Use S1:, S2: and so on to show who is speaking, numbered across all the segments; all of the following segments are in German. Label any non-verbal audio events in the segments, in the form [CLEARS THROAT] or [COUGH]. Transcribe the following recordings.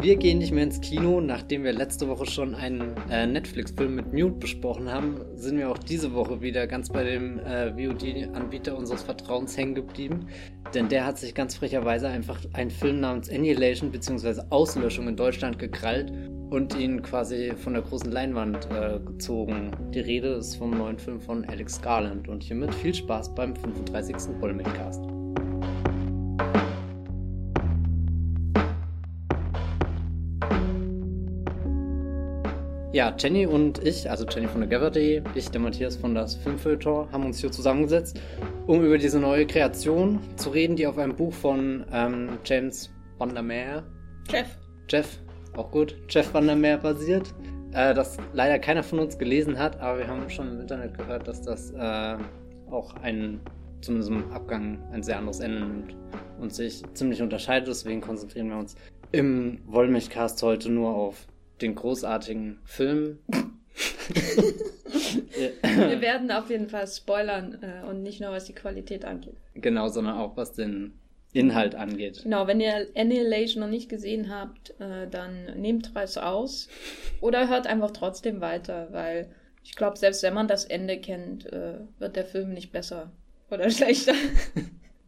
S1: Wir gehen nicht mehr ins Kino. Nachdem wir letzte Woche schon einen äh, Netflix-Film mit Mute besprochen haben, sind wir auch diese Woche wieder ganz bei dem äh, VOD-Anbieter unseres Vertrauens hängen geblieben. Denn der hat sich ganz frecherweise einfach einen Film namens Annihilation bzw. Auslöschung in Deutschland gekrallt und ihn quasi von der großen Leinwand äh, gezogen. Die Rede ist vom neuen Film von Alex Garland. Und hiermit viel Spaß beim 35. Vollmilchcast. Ja, Jenny und ich, also Jenny von der Gather.de, ich, der Matthias von das Filmfilter, haben uns hier zusammengesetzt, um über diese neue Kreation zu reden, die auf einem Buch von ähm, James Van der Meer,
S2: Jeff,
S1: Jeff, auch gut, Jeff Van der Meer basiert, äh, das leider keiner von uns gelesen hat, aber wir haben schon im Internet gehört, dass das äh, auch ein, zumindest im Abgang, ein sehr anderes Ende nimmt und sich ziemlich unterscheidet. Deswegen konzentrieren wir uns im Wollmilchcast heute nur auf den großartigen Film.
S2: Wir werden auf jeden Fall spoilern äh, und nicht nur was die Qualität angeht.
S1: Genau, sondern auch was den Inhalt angeht.
S2: Genau, wenn ihr Annihilation noch nicht gesehen habt, äh, dann nehmt was aus oder hört einfach trotzdem weiter, weil ich glaube, selbst wenn man das Ende kennt, äh, wird der Film nicht besser oder [LAUGHS] schlechter.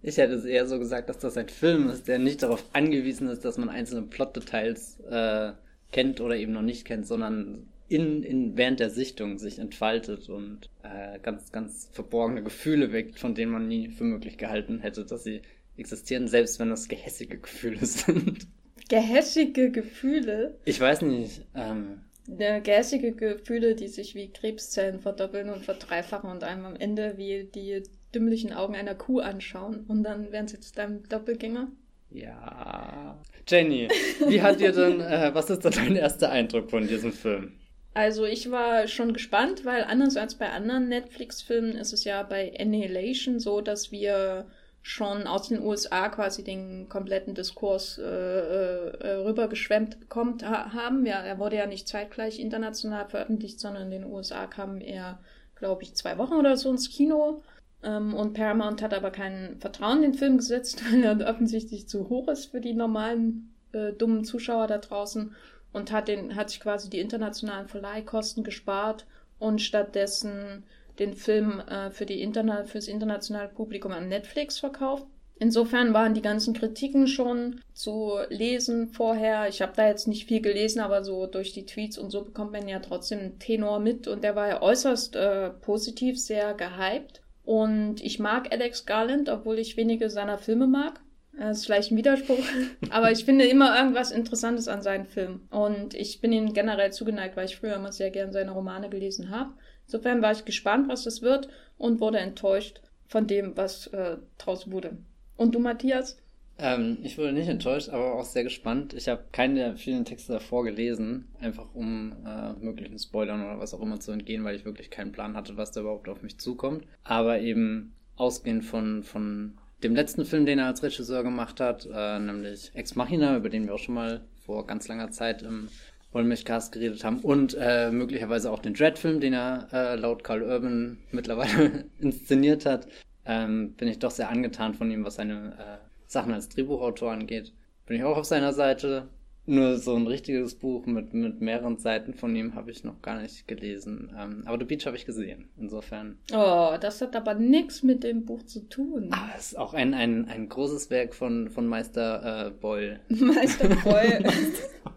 S1: Ich hätte es eher so gesagt, dass das ein Film ist, der nicht darauf angewiesen ist, dass man einzelne Plotdetails äh, kennt oder eben noch nicht kennt, sondern in, in, während der Sichtung sich entfaltet und äh, ganz, ganz verborgene Gefühle weckt, von denen man nie für möglich gehalten hätte, dass sie existieren, selbst wenn das gehässige Gefühle [LAUGHS] sind.
S2: Gehässige Gefühle?
S1: Ich weiß nicht. Ähm,
S2: ja, gehässige Gefühle, die sich wie Krebszellen verdoppeln und verdreifachen und einem am Ende wie die dümmlichen Augen einer Kuh anschauen und dann werden sie zu deinem Doppelgänger.
S1: Ja. Jenny, wie hat dir denn, [LAUGHS] äh, was ist denn dein erster Eindruck von diesem Film?
S2: Also ich war schon gespannt, weil anders als bei anderen Netflix-Filmen ist es ja bei Annihilation so, dass wir schon aus den USA quasi den kompletten Diskurs äh, äh, rübergeschwemmt bekommt ha haben. Ja, er wurde ja nicht zeitgleich international veröffentlicht, sondern in den USA kam er, glaube ich, zwei Wochen oder so ins Kino. Ähm, und Paramount hat aber kein Vertrauen in den Film gesetzt, [LAUGHS] weil er offensichtlich zu hoch ist für die normalen äh, dummen Zuschauer da draußen und hat den hat sich quasi die internationalen Verleihkosten gespart und stattdessen den Film äh, für die Interna fürs internationale Publikum an Netflix verkauft. Insofern waren die ganzen Kritiken schon zu lesen vorher. Ich habe da jetzt nicht viel gelesen, aber so durch die Tweets und so bekommt man ja trotzdem einen Tenor mit und der war ja äußerst äh, positiv, sehr gehypt. Und ich mag Alex Garland, obwohl ich wenige seiner Filme mag. Das ist vielleicht ein Widerspruch, [LAUGHS] aber ich finde immer irgendwas Interessantes an seinen Filmen. Und ich bin ihm generell zugeneigt, weil ich früher immer sehr gern seine Romane gelesen habe. Insofern war ich gespannt, was das wird und wurde enttäuscht von dem, was äh, draus wurde. Und du, Matthias?
S1: Ähm, ich wurde nicht enttäuscht, aber auch sehr gespannt. Ich habe keine der vielen Texte davor gelesen, einfach um äh, möglichen Spoilern oder was auch immer zu entgehen, weil ich wirklich keinen Plan hatte, was da überhaupt auf mich zukommt. Aber eben ausgehend von, von dem letzten Film, den er als Regisseur gemacht hat, äh, nämlich Ex Machina, über den wir auch schon mal vor ganz langer Zeit im Wollmilchcast geredet haben und äh, möglicherweise auch den Dread-Film, den er äh, laut Carl Urban [LAUGHS] mittlerweile inszeniert hat, ähm, bin ich doch sehr angetan von ihm, was seine äh, Sachen als Drehbuchautor angeht, bin ich auch auf seiner Seite. Nur so ein richtiges Buch mit, mit mehreren Seiten von ihm habe ich noch gar nicht gelesen. Ähm, aber The Beach habe ich gesehen, insofern.
S2: Oh, das hat aber nichts mit dem Buch zu tun.
S1: Aber es ist auch ein, ein, ein großes Werk von, von Meister äh, Boyle. [LAUGHS]
S2: Meister Boyle. [LAUGHS]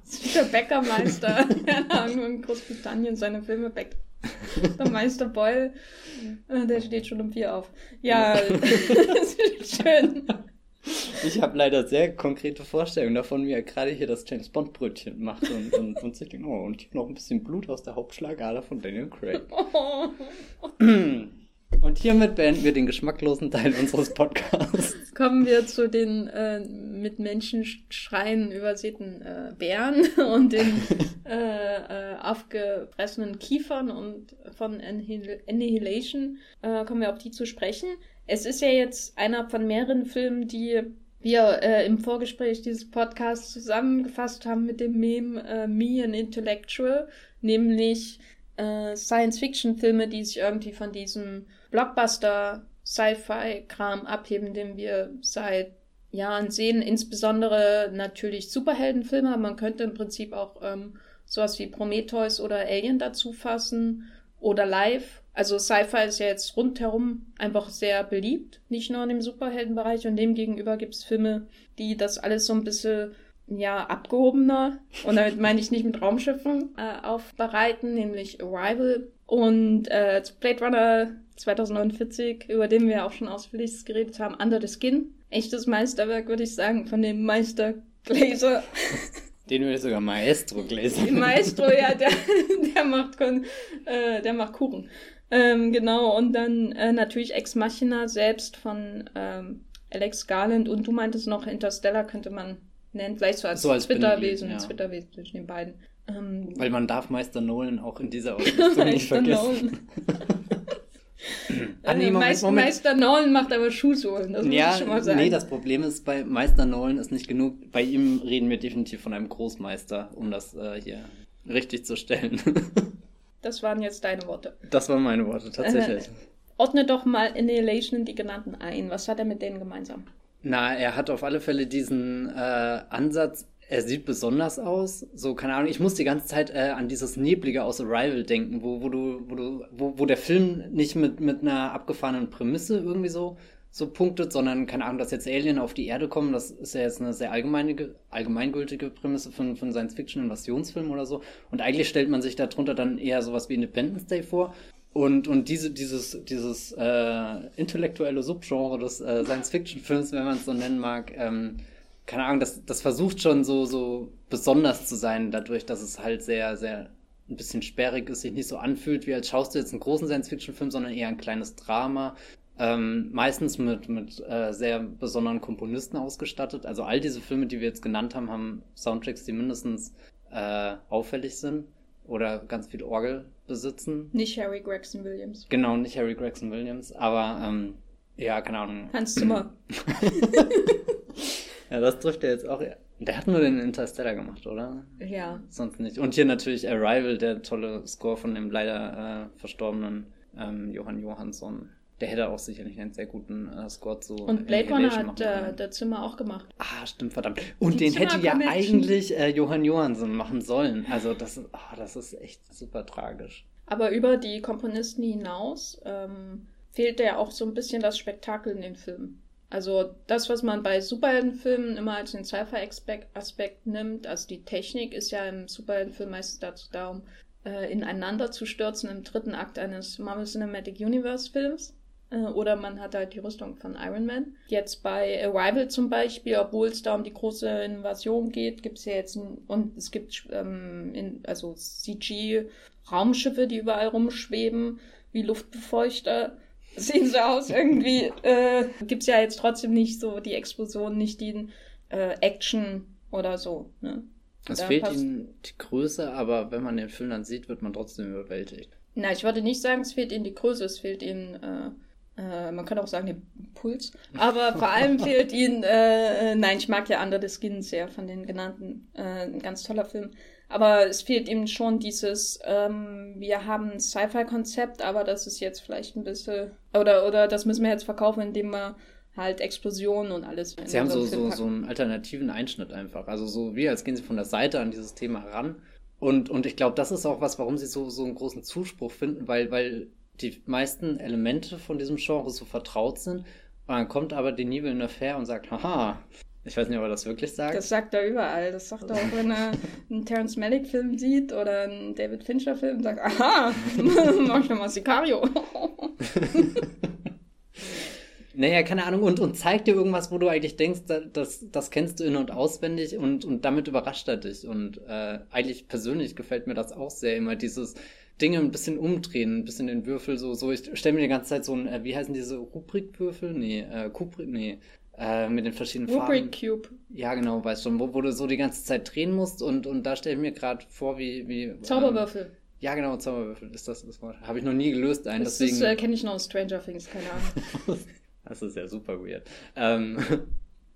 S2: [LAUGHS] der Bäckermeister, der in Großbritannien seine Filme bäckt. Der Meister Boyle, äh, der steht schon um vier auf. Ja, das ist schön.
S1: Ich habe leider sehr konkrete Vorstellungen davon, wie er gerade hier das James Bond Brötchen macht und, und, und sich denkt, oh, und hier noch ein bisschen Blut aus der Hauptschlagader von Daniel Craig. [LAUGHS] Und hiermit beenden wir den geschmacklosen Teil unseres Podcasts.
S2: Kommen wir zu den äh, mit Menschen schreien übersäten äh, Bären [LAUGHS] und den äh, äh, aufgepressenen Kiefern und von Annihilation. Äh, kommen wir auf die zu sprechen. Es ist ja jetzt einer von mehreren Filmen, die wir äh, im Vorgespräch dieses Podcasts zusammengefasst haben mit dem Meme äh, Me an Intellectual, nämlich äh, Science-Fiction-Filme, die sich irgendwie von diesem Blockbuster Sci-Fi-Kram abheben, den wir seit ja, und sehen insbesondere natürlich Superheldenfilme. Man könnte im Prinzip auch ähm, sowas wie Prometheus oder Alien dazu fassen oder Live. Also Sci-Fi ist ja jetzt rundherum einfach sehr beliebt, nicht nur in dem Superheldenbereich. Und demgegenüber gibt es Filme, die das alles so ein bisschen ja, abgehobener, [LAUGHS] und damit meine ich nicht mit Raumschiffen, äh, aufbereiten, nämlich Arrival und äh, Blade Runner 2049, über den wir auch schon ausführlich geredet haben, Under the Skin. Echtes Meisterwerk, würde ich sagen, von dem Meister Glaser. [LAUGHS]
S1: Den würde ich sogar Maestro Glaser.
S2: Maestro, ja, der, [LAUGHS] der, macht, äh, der macht Kuchen. Ähm, genau, und dann äh, natürlich Ex Machina selbst von ähm, Alex Garland und du meintest noch Interstellar könnte man nennen, vielleicht so als, so als Twitter-Wesen, ja. Twitter-Wesen zwischen den beiden.
S1: Ähm, Weil man darf Meister Nolan auch in dieser [LAUGHS] Ausrüstung nicht vergessen. [LAUGHS]
S2: ah, nee, Moment, Meister, Moment. Meister Nolan macht aber Schuhsohlen, das muss ja, ich schon mal sagen.
S1: Nee, das Problem ist, bei Meister Nolan ist nicht genug. Bei ihm reden wir definitiv von einem Großmeister, um das äh, hier richtig zu stellen. [LAUGHS]
S2: das waren jetzt deine Worte.
S1: Das waren meine Worte, tatsächlich. Äh,
S2: ordne doch mal Annihilation die genannten ein. Was hat er mit denen gemeinsam?
S1: Na, er hat auf alle Fälle diesen äh, Ansatz, er sieht besonders aus. So, keine Ahnung, ich muss die ganze Zeit äh, an dieses Neblige aus Arrival denken, wo, wo du, wo du, wo, wo der Film nicht mit, mit einer abgefahrenen Prämisse irgendwie so, so punktet, sondern, keine Ahnung, dass jetzt Alien auf die Erde kommen, das ist ja jetzt eine sehr allgemeine, allgemeingültige Prämisse von, von Science-Fiction-Invasionsfilm oder so. Und eigentlich stellt man sich darunter dann eher sowas wie Independence Day vor. Und, und diese, dieses, dieses äh, intellektuelle Subgenre des äh, Science-Fiction-Films, wenn man es so nennen mag, ähm, keine Ahnung, das, das versucht schon so, so besonders zu sein, dadurch, dass es halt sehr, sehr ein bisschen sperrig ist, sich nicht so anfühlt, wie als schaust du jetzt einen großen Science-Fiction-Film, sondern eher ein kleines Drama. Ähm, meistens mit, mit äh, sehr besonderen Komponisten ausgestattet. Also all diese Filme, die wir jetzt genannt haben, haben Soundtracks, die mindestens äh, auffällig sind oder ganz viel Orgel besitzen.
S2: Nicht Harry Gregson Williams.
S1: Genau, nicht Harry Gregson Williams, aber ähm, ja, keine Ahnung.
S2: Hans Zimmer. [LAUGHS] [LAUGHS]
S1: ja, das trifft er jetzt auch. Der hat nur den Interstellar gemacht, oder?
S2: Ja.
S1: Sonst nicht. Und hier natürlich Arrival, der tolle Score von dem leider äh, verstorbenen ähm, Johann Johansson der hätte auch sicherlich einen sehr guten äh, Score zu.
S2: Und Blade Runner hat äh, der Zimmer auch gemacht.
S1: Ah, stimmt, verdammt. Und Die den Zimmer hätte ja eigentlich äh, Johann Johansson machen sollen. Also das, oh, das ist echt super tragisch.
S2: Aber über die Komponisten hinaus ähm, fehlt ja auch so ein bisschen das Spektakel in den Filmen. Also das, was man bei Superheldenfilmen immer als den Sci-Fi-Aspekt nimmt, also die Technik ist ja im Superheldenfilm meistens dazu da, um äh, ineinander zu stürzen im dritten Akt eines Marvel Cinematic Universe Films. Äh, oder man hat halt die Rüstung von Iron Man. Jetzt bei Arrival zum Beispiel, obwohl es da um die große Invasion geht, gibt es ja jetzt ein, und es gibt ähm, in, also CG-Raumschiffe, die überall rumschweben, wie Luftbefeuchter. [LAUGHS] Sehen so aus irgendwie. Äh, gibt es ja jetzt trotzdem nicht so die Explosion, nicht die äh, Action oder so. Ne?
S1: Es fehlt ihnen die Größe, aber wenn man den Film dann sieht, wird man trotzdem überwältigt.
S2: Na, ich würde nicht sagen, es fehlt ihnen die Größe, es fehlt ihnen äh, äh, man kann auch sagen, den Puls. Aber vor allem fehlt ihnen, äh, äh, nein, ich mag ja Under the Skin sehr von den genannten. Äh, ein ganz toller Film. Aber es fehlt ihm schon dieses, ähm, wir haben ein Sci-Fi-Konzept, aber das ist jetzt vielleicht ein bisschen, oder, oder das müssen wir jetzt verkaufen, indem wir halt Explosionen und alles.
S1: Sie haben so, so, so einen alternativen Einschnitt einfach. Also so wie, als gehen sie von der Seite an dieses Thema ran. Und, und ich glaube, das ist auch was, warum sie so, so einen großen Zuspruch finden, weil, weil die meisten Elemente von diesem Genre so vertraut sind. Und dann kommt aber Denis Villeneuve und sagt, haha, ich weiß nicht, ob er das wirklich sagt.
S2: Das sagt er überall. Das sagt er auch, wenn er einen Terence Malick-Film sieht oder einen David Fincher-Film und sagt, aha, mach ich nochmal Sicario.
S1: Naja, keine Ahnung, und, und zeigt dir irgendwas, wo du eigentlich denkst, das, das kennst du in- und auswendig und, und damit überrascht er dich. Und äh, eigentlich persönlich gefällt mir das auch sehr immer, dieses, Dinge ein bisschen umdrehen, ein bisschen den Würfel so, so, ich stelle mir die ganze Zeit so ein, äh, wie heißen diese Rubrikwürfel? Nee, äh, Kubrik, nee, äh, mit den verschiedenen Rubrik
S2: Farben. Cube.
S1: Ja, genau, weißt schon, wo, wo du so die ganze Zeit drehen musst und, und da stelle ich mir gerade vor, wie, wie.
S2: Zauberwürfel. Ähm,
S1: ja, genau, Zauberwürfel ist das das Wort. Habe ich noch nie gelöst, einen,
S2: das
S1: deswegen.
S2: Das äh, kenne ich noch aus Stranger Things, keine Ahnung. [LAUGHS]
S1: das ist ja super weird. Ähm,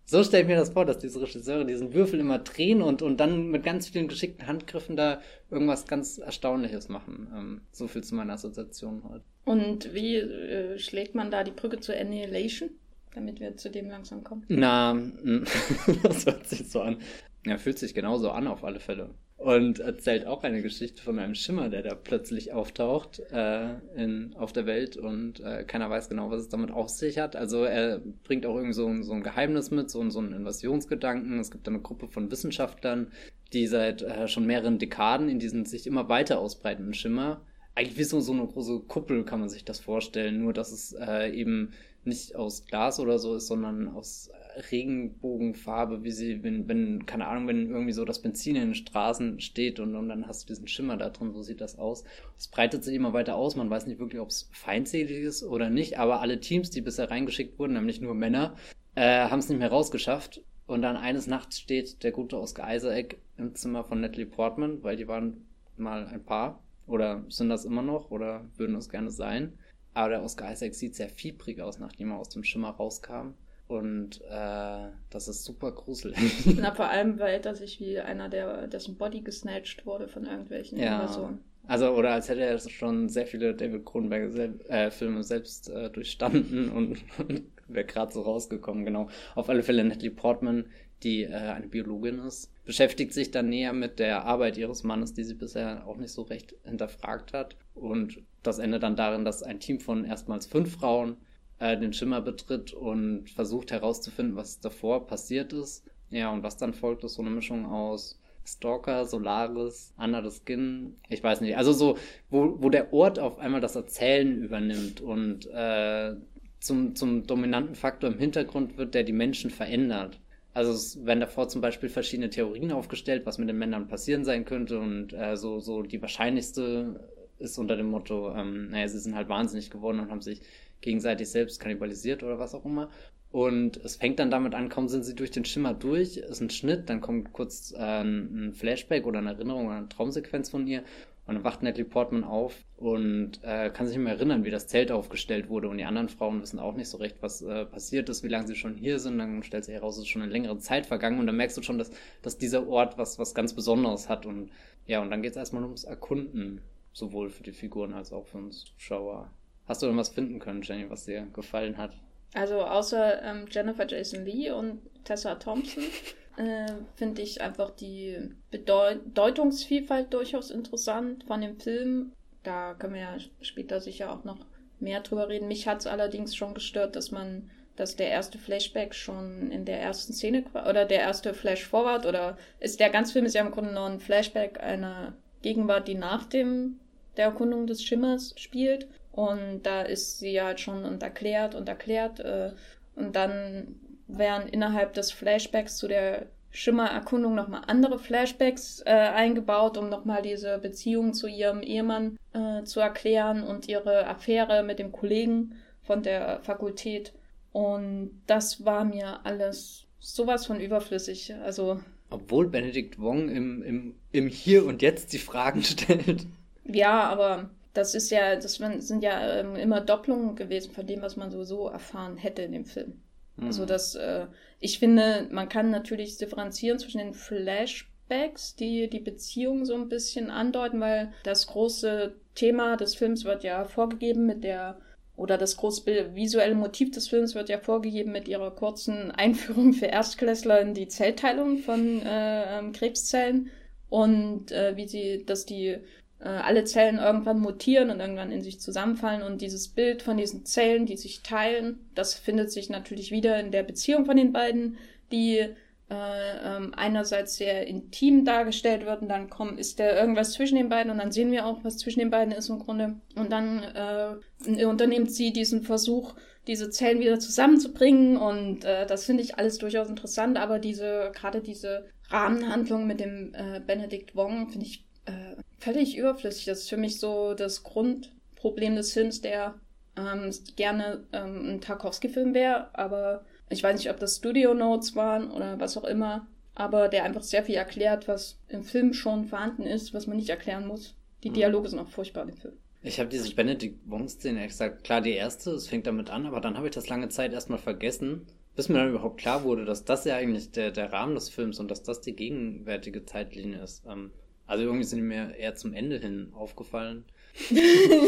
S1: so stelle ich mir das vor, dass diese Regisseure diesen Würfel immer drehen und, und dann mit ganz vielen geschickten Handgriffen da irgendwas ganz Erstaunliches machen. Ähm, so viel zu meiner Assoziation heute.
S2: Und wie äh, schlägt man da die Brücke zur Annihilation? damit wir zu dem langsam kommen.
S1: Na, [LAUGHS] das hört sich so an. Er fühlt sich genauso an, auf alle Fälle. Und erzählt auch eine Geschichte von einem Schimmer, der da plötzlich auftaucht äh, in, auf der Welt und äh, keiner weiß genau, was es damit auf sich hat. Also er bringt auch irgendwie so, so ein Geheimnis mit, so, so einen Invasionsgedanken. Es gibt eine Gruppe von Wissenschaftlern, die seit äh, schon mehreren Dekaden in diesen sich immer weiter ausbreitenden Schimmer, eigentlich wie so, so eine große Kuppel kann man sich das vorstellen, nur dass es äh, eben nicht aus Glas oder so ist, sondern aus Regenbogenfarbe, wie sie, wenn, wenn, keine Ahnung, wenn irgendwie so das Benzin in den Straßen steht und, und dann hast du diesen Schimmer da drin, so sieht das aus. Es breitet sich immer weiter aus, man weiß nicht wirklich, ob es feindselig ist oder nicht, aber alle Teams, die bisher reingeschickt wurden, nämlich nur Männer, äh, haben es nicht mehr rausgeschafft. Und dann eines Nachts steht der gute Oscar Isaac im Zimmer von Natalie Portman, weil die waren mal ein Paar oder sind das immer noch oder würden es gerne sein. Aber der Oscar Isaac sieht sehr fiebrig aus, nachdem er aus dem Schimmer rauskam. Und äh, das ist super gruselig. [LAUGHS]
S2: Na, [LAUGHS] vor allem, weil er sich wie einer, der dessen Body gesnatcht wurde von irgendwelchen ja. Invasoren.
S1: Also, oder als hätte er schon sehr viele David Cronenberg-Filme selbst äh, durchstanden [LAUGHS] und, und wäre gerade so rausgekommen, genau. Auf alle Fälle Natalie Portman, die äh, eine Biologin ist, beschäftigt sich dann näher mit der Arbeit ihres Mannes, die sie bisher auch nicht so recht hinterfragt hat. Und das endet dann darin, dass ein Team von erstmals fünf Frauen äh, den Schimmer betritt und versucht herauszufinden, was davor passiert ist. Ja, und was dann folgt, ist so eine Mischung aus Stalker, Solaris, Under the Skin, ich weiß nicht. Also so, wo, wo der Ort auf einmal das Erzählen übernimmt und äh, zum, zum dominanten Faktor im Hintergrund wird, der die Menschen verändert. Also es werden davor zum Beispiel verschiedene Theorien aufgestellt, was mit den Männern passieren sein könnte und äh, so, so die wahrscheinlichste ist unter dem Motto, ähm, naja, sie sind halt wahnsinnig geworden und haben sich gegenseitig selbst kannibalisiert oder was auch immer. Und es fängt dann damit an, sind sie durch den Schimmer durch, ist ein Schnitt, dann kommt kurz äh, ein Flashback oder eine Erinnerung oder eine Traumsequenz von ihr. Und dann wacht Natalie Portman auf und äh, kann sich nicht mehr erinnern, wie das Zelt aufgestellt wurde. Und die anderen Frauen wissen auch nicht so recht, was äh, passiert ist, wie lange sie schon hier sind. Dann stellt sich heraus, es ist schon eine längere Zeit vergangen. Und dann merkst du schon, dass, dass dieser Ort was, was ganz Besonderes hat. Und ja, und dann geht es erstmal ums Erkunden, sowohl für die Figuren als auch für uns Zuschauer. Hast du irgendwas finden können, Jenny, was dir gefallen hat?
S2: Also außer ähm, Jennifer Jason Lee und Tessa Thompson [LAUGHS] äh, finde ich einfach die Bedeutungsvielfalt durchaus interessant von dem Film. Da können wir ja später sicher auch noch mehr drüber reden. Mich hat es allerdings schon gestört, dass man, dass der erste Flashback schon in der ersten Szene oder der erste Flash Forward oder ist der ganze Film ist ja im Grunde noch ein Flashback einer Gegenwart, die nach dem der Erkundung des Schimmers spielt. Und da ist sie halt schon und erklärt und erklärt. Äh, und dann werden innerhalb des Flashbacks zu der Schimmererkundung nochmal andere Flashbacks äh, eingebaut, um nochmal diese Beziehung zu ihrem Ehemann äh, zu erklären und ihre Affäre mit dem Kollegen von der Fakultät. Und das war mir alles sowas von überflüssig. Also.
S1: Obwohl Benedikt Wong im, im, im Hier und Jetzt die Fragen [LAUGHS] stellt.
S2: Ja, aber das ist ja, das sind ja ähm, immer Doppelungen gewesen von dem, was man sowieso erfahren hätte in dem Film. Also mhm. Also das, äh, ich finde, man kann natürlich differenzieren zwischen den Flashbacks, die die Beziehung so ein bisschen andeuten, weil das große Thema des Films wird ja vorgegeben mit der oder das große visuelle Motiv des Films wird ja vorgegeben mit ihrer kurzen [LAUGHS] Einführung für Erstklässler in die Zellteilung von äh, ähm, Krebszellen und äh, wie sie, dass die äh, alle Zellen irgendwann mutieren und irgendwann in sich zusammenfallen. Und dieses Bild von diesen Zellen, die sich teilen, das findet sich natürlich wieder in der Beziehung von den beiden, die äh, ähm, einerseits sehr intim dargestellt wird und dann kommt, ist da irgendwas zwischen den beiden und dann sehen wir auch, was zwischen den beiden ist im Grunde. Und dann äh, unternimmt sie diesen Versuch, diese Zellen wieder zusammenzubringen und äh, das finde ich alles durchaus interessant, aber diese, gerade diese Rahmenhandlung mit dem äh, Benedict Wong finde ich äh, völlig überflüssig. Das ist für mich so das Grundproblem des Films, der ähm, gerne ähm, ein Tarkovsky-Film wäre, aber ich weiß nicht, ob das Studio Notes waren oder was auch immer, aber der einfach sehr viel erklärt, was im Film schon vorhanden ist, was man nicht erklären muss. Die mhm. Dialoge sind auch furchtbar im Film.
S1: Ich habe diese Benedict Wong-Szene exakt, klar, die erste, es fängt damit an, aber dann habe ich das lange Zeit erstmal vergessen, bis mir dann überhaupt klar wurde, dass das ja eigentlich der, der Rahmen des Films und dass das die gegenwärtige Zeitlinie ist. Ähm, also irgendwie sind mir eher zum Ende hin aufgefallen. [LAUGHS]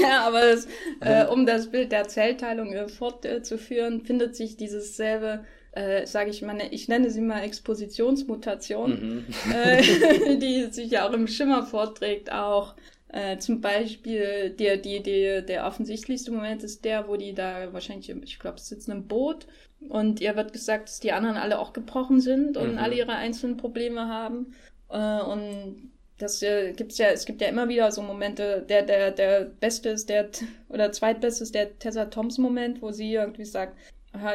S2: ja, aber das, äh, um das Bild der Zellteilung äh, fortzuführen, findet sich dieses selbe äh, sage ich mal, ich nenne sie mal Expositionsmutation, mhm. [LAUGHS] äh, die sich ja auch im Schimmer vorträgt, auch äh, zum Beispiel der, die, die, der offensichtlichste Moment ist der, wo die da wahrscheinlich, ich glaube, sitzen im Boot und ihr wird gesagt, dass die anderen alle auch gebrochen sind und mhm. alle ihre einzelnen Probleme haben. Äh, und das äh, gibt's ja, es gibt ja immer wieder so Momente, der, der, der Beste ist der, oder Zweitbeste ist der Tessa Toms Moment, wo sie irgendwie sagt,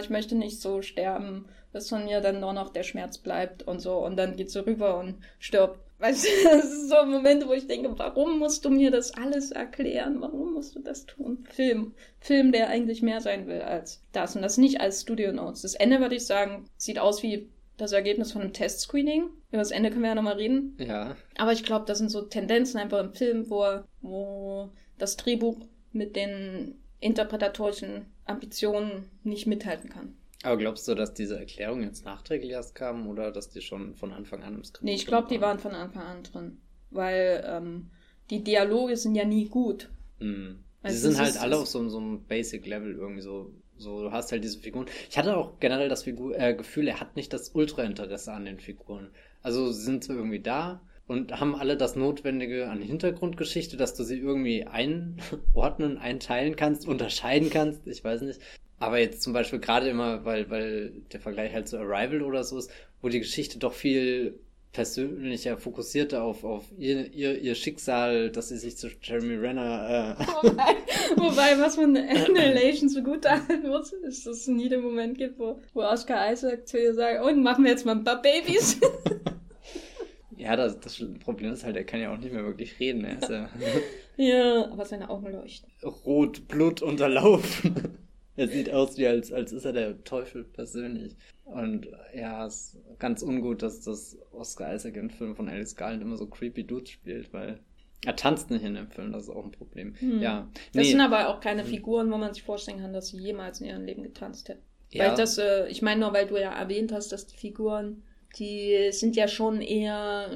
S2: ich möchte nicht so sterben, bis von mir dann nur noch der Schmerz bleibt und so. Und dann geht sie rüber und stirbt. [LAUGHS] Weißt du, das ist so ein Moment, wo ich denke, warum musst du mir das alles erklären? Warum musst du das tun? Film. Film, der eigentlich mehr sein will als das. Und das nicht als Studio Notes. Das Ende, würde ich sagen, sieht aus wie das Ergebnis von einem Testscreening. Über das Ende können wir ja nochmal reden.
S1: Ja.
S2: Aber ich glaube, das sind so Tendenzen einfach im Film, wo, wo das Drehbuch mit den interpretatorischen Ambitionen nicht mithalten kann.
S1: Aber glaubst du, dass diese Erklärung jetzt nachträglich erst kam oder dass die schon von Anfang an im
S2: Skript Nee, ich glaube, die waren von Anfang an drin. Weil ähm, die Dialoge sind ja nie gut.
S1: Mm. Also Sie sind halt alle auf so, so einem Basic-Level irgendwie so. So, du hast halt diese Figuren. Ich hatte auch generell das Figur, äh, Gefühl, er hat nicht das Ultra-Interesse an den Figuren. Also sie sind zwar irgendwie da, und haben alle das Notwendige an Hintergrundgeschichte, dass du sie irgendwie einordnen, einteilen kannst, unterscheiden kannst, ich weiß nicht. Aber jetzt zum Beispiel gerade immer, weil, weil der Vergleich halt zu Arrival oder so ist, wo die Geschichte doch viel persönlicher, fokussierter auf, auf ihr, ihr, ihr Schicksal, dass sie sich zu Jeremy Renner. Äh [LAUGHS]
S2: wobei, wobei, was man Annihilation [LAUGHS] so gut halten muss, ist, dass es nie den Moment gibt, wo, wo Oscar Isaac zu ihr sagt, und machen wir jetzt mal ein paar Babys. [LAUGHS]
S1: Ja, das, das Problem ist halt, er kann ja auch nicht mehr wirklich reden. Er ist ja,
S2: ja aber seine Augen leuchten.
S1: Rot, Blut unterlaufen. er sieht aus, wie als, als ist er der Teufel persönlich. Und ja, es ist ganz ungut, dass das Oscar Isaac im Film von Alice Garland immer so creepy Dudes spielt, weil er tanzt nicht in dem Film, das ist auch ein Problem. Hm. Ja.
S2: Nee. Das sind aber auch keine Figuren, wo man sich vorstellen kann, dass sie jemals in ihrem Leben getanzt hätten. Ja. Weil das, äh, ich meine nur, weil du ja erwähnt hast, dass die Figuren die sind ja schon eher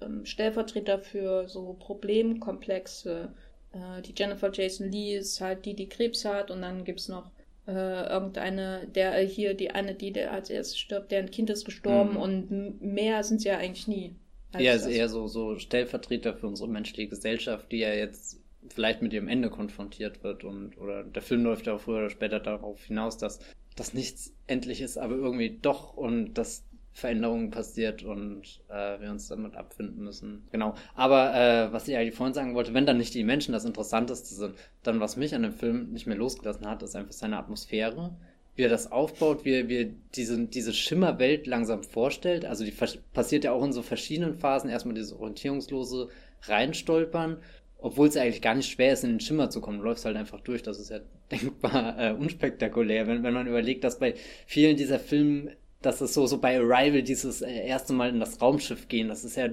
S2: ähm, Stellvertreter für so Problemkomplexe. Äh, die Jennifer Jason Lee ist halt die, die Krebs hat und dann gibt's noch äh, irgendeine, der äh, hier, die eine, die der als erstes stirbt, deren Kind ist gestorben mhm. und mehr sind sie ja eigentlich nie.
S1: Ja, ist eher so, so Stellvertreter für unsere menschliche Gesellschaft, die ja jetzt vielleicht mit ihrem Ende konfrontiert wird und oder der Film läuft ja auch früher oder später darauf hinaus, dass das nichts endlich ist, aber irgendwie doch und dass Veränderungen passiert und äh, wir uns damit abfinden müssen. Genau. Aber äh, was ich eigentlich vorhin sagen wollte, wenn dann nicht die Menschen das Interessanteste sind, dann was mich an dem Film nicht mehr losgelassen hat, ist einfach seine Atmosphäre. Wie er das aufbaut, wie er, wie er diese, diese Schimmerwelt langsam vorstellt. Also die passiert ja auch in so verschiedenen Phasen. Erstmal dieses orientierungslose Reinstolpern, obwohl es eigentlich gar nicht schwer ist, in den Schimmer zu kommen. Du läufst halt einfach durch. Das ist ja [LAUGHS] denkbar äh, unspektakulär, wenn, wenn man überlegt, dass bei vielen dieser Filme das ist so, so bei Arrival dieses äh, erste Mal in das Raumschiff gehen, das ist ja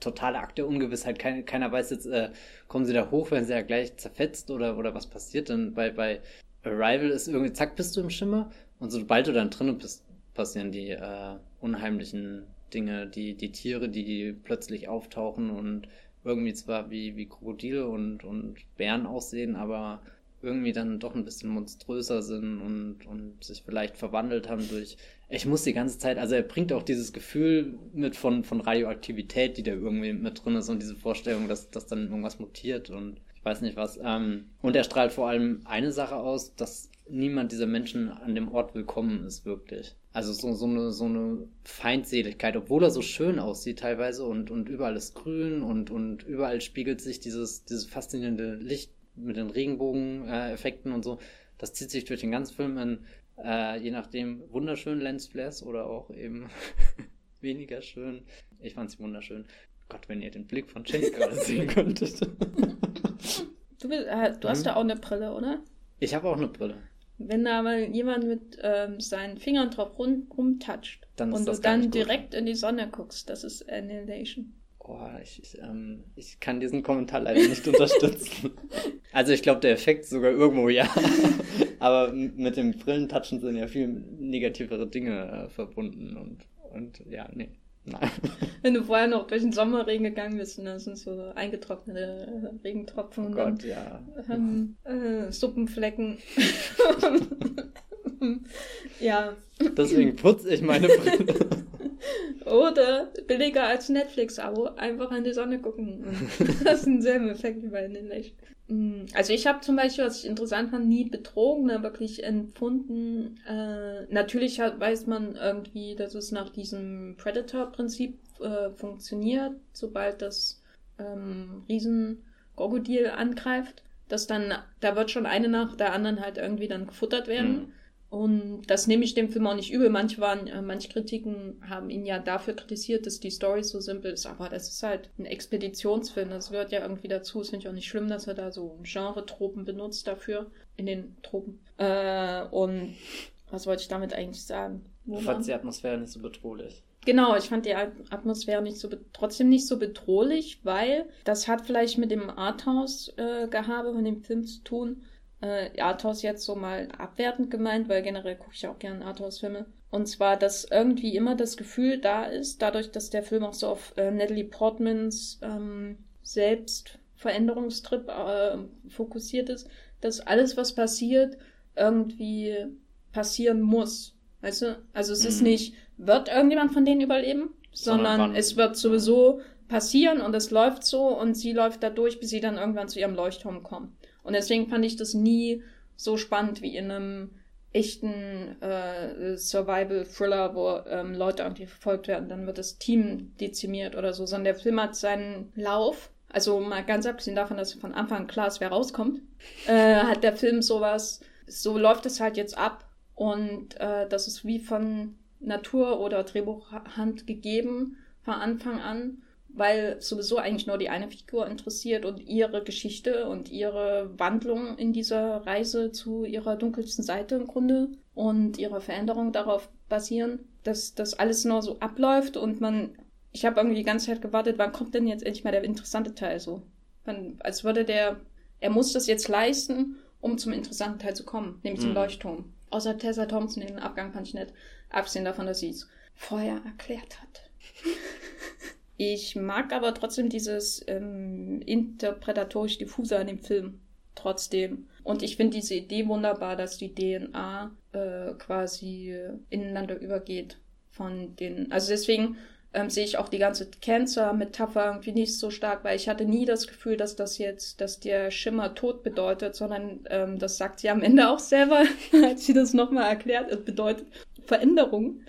S1: totale Akt der Ungewissheit. Keiner, keiner weiß jetzt, äh, kommen sie da hoch, werden sie ja gleich zerfetzt oder, oder was passiert denn? Bei, bei Arrival ist irgendwie, zack, bist du im Schimmer und sobald du dann drinnen bist, passieren die äh, unheimlichen Dinge, die, die Tiere, die plötzlich auftauchen und irgendwie zwar wie, wie Krokodile und, und Bären aussehen, aber irgendwie dann doch ein bisschen monströser sind und, und sich vielleicht verwandelt haben durch. Ich muss die ganze Zeit, also er bringt auch dieses Gefühl mit von, von Radioaktivität, die da irgendwie mit drin ist und diese Vorstellung, dass, dass dann irgendwas mutiert und ich weiß nicht was. Ähm, und er strahlt vor allem eine Sache aus, dass niemand dieser Menschen an dem Ort willkommen ist, wirklich. Also so, so, eine, so eine Feindseligkeit, obwohl er so schön aussieht teilweise und, und überall ist grün und, und überall spiegelt sich dieses, dieses faszinierende Licht mit den Regenbogen-Effekten und so. Das zieht sich durch den ganzen Film in, äh, je nachdem, wunderschönen Lensflares oder auch eben [LAUGHS] weniger schön. Ich fand sie wunderschön. Gott, wenn ihr den Blick von Jenny [LAUGHS] gerade sehen könntet.
S2: du, bist, äh, du hast hm? da auch eine Brille, oder?
S1: Ich habe auch eine Brille.
S2: Wenn da mal jemand mit ähm, seinen Fingern drauf rum, rumtatscht dann und du dann direkt in die Sonne guckst, das ist Annihilation.
S1: Oh, ich, ich, ähm, ich kann diesen Kommentar leider nicht [LAUGHS] unterstützen. Also ich glaube, der Effekt sogar irgendwo ja. [LAUGHS] Aber mit dem Brillentatschen sind ja viel negativere Dinge äh, verbunden und, und ja, nee. Nein. [LAUGHS]
S2: Wenn du vorher noch durch den Sommerregen gegangen bist und da sind so eingetrocknete Regentropfen
S1: oh
S2: und
S1: Gott,
S2: dann,
S1: ja.
S2: ähm, äh, Suppenflecken. ja.
S1: Deswegen putze ich meine Brille.
S2: Oder billiger als Netflix-Abo, einfach in die Sonne gucken. [LAUGHS] Das ist ein selben Effekt wie bei den. Mm, Also ich habe zum Beispiel, was ich interessant fand, nie Betrogene wirklich empfunden. Äh, natürlich hat, weiß man irgendwie, dass es nach diesem Predator-Prinzip äh, funktioniert, sobald das ähm, Riesenkrokodil angreift, dass dann, da wird schon eine nach der anderen halt irgendwie dann gefuttert werden.
S1: Mhm.
S2: Und das nehme ich dem Film auch nicht übel. Manche, waren, äh, manche Kritiken haben ihn ja dafür kritisiert, dass die Story so simpel ist. Aber das ist halt ein Expeditionsfilm. Das gehört ja irgendwie dazu. Es finde ich auch nicht schlimm, dass er da so Genre-Tropen benutzt dafür. In den Tropen. Äh, und was wollte ich damit eigentlich sagen? Wo
S1: Du
S2: waren-
S1: fandst die Atmosphäre nicht so bedrohlich.
S2: Genau, ich fand die At- Atmosphäre nicht so trotzdem nicht so bedrohlich, weil das hat vielleicht mit dem Arthouse-Gehabe von dem Film zu tun. Äh, Arthouse jetzt so mal abwertend gemeint, weil generell gucke ich auch gerne Arthouse-Filme. Und zwar, dass irgendwie immer das Gefühl da ist, dadurch, dass der Film auch so auf äh, Natalie Portmans ähm, Selbstveränderungstrip äh, fokussiert ist, dass alles, was passiert, irgendwie passieren muss. Weißt du? Also es ist
S1: Mhm.
S2: nicht, wird irgendjemand von denen überleben,
S1: Sondern
S2: sondern es wird sowieso passieren und es läuft so und sie läuft da durch, bis sie dann irgendwann zu ihrem Leuchtturm kommen. Und deswegen fand ich das nie so spannend wie in einem echten äh, Survival-Thriller, wo ähm, Leute irgendwie verfolgt werden, dann wird das Team dezimiert oder so, sondern der Film hat seinen Lauf, also mal ganz abgesehen davon, dass von Anfang an klar ist, wer rauskommt, äh, hat der Film sowas, so läuft es halt jetzt ab. Und äh, das ist wie von Natur oder Drehbuchhand gegeben von Anfang an, weil sowieso eigentlich nur die eine Figur interessiert und ihre Geschichte und ihre Wandlung in dieser Reise zu ihrer dunkelsten Seite im Grunde und ihre Veränderung darauf basieren, dass das alles nur so abläuft und man, ich habe irgendwie die ganze Zeit gewartet, wann kommt denn jetzt endlich mal der interessante Teil so? Wann, als würde der, er muss das jetzt leisten, um zum interessanten Teil zu kommen, nämlich zum
S1: Mhm.
S2: Leuchtturm. Außer Tessa Thompson, den Abgang fand ich nett, abgesehen davon, dass sie es vorher erklärt hat. [LAUGHS] Ich mag aber trotzdem dieses ähm, interpretatorisch diffuse an dem Film. Trotzdem. Und ich finde diese Idee wunderbar, dass die DNA äh, quasi ineinander übergeht. Von den. Also deswegen ähm, sehe ich auch die ganze Cancer-Metapher irgendwie nicht so stark, weil ich hatte nie das Gefühl, dass das jetzt, dass der Schimmer Tod bedeutet, sondern ähm, das sagt sie am Ende auch selber, [LAUGHS] als sie das nochmal erklärt. Es bedeutet Veränderung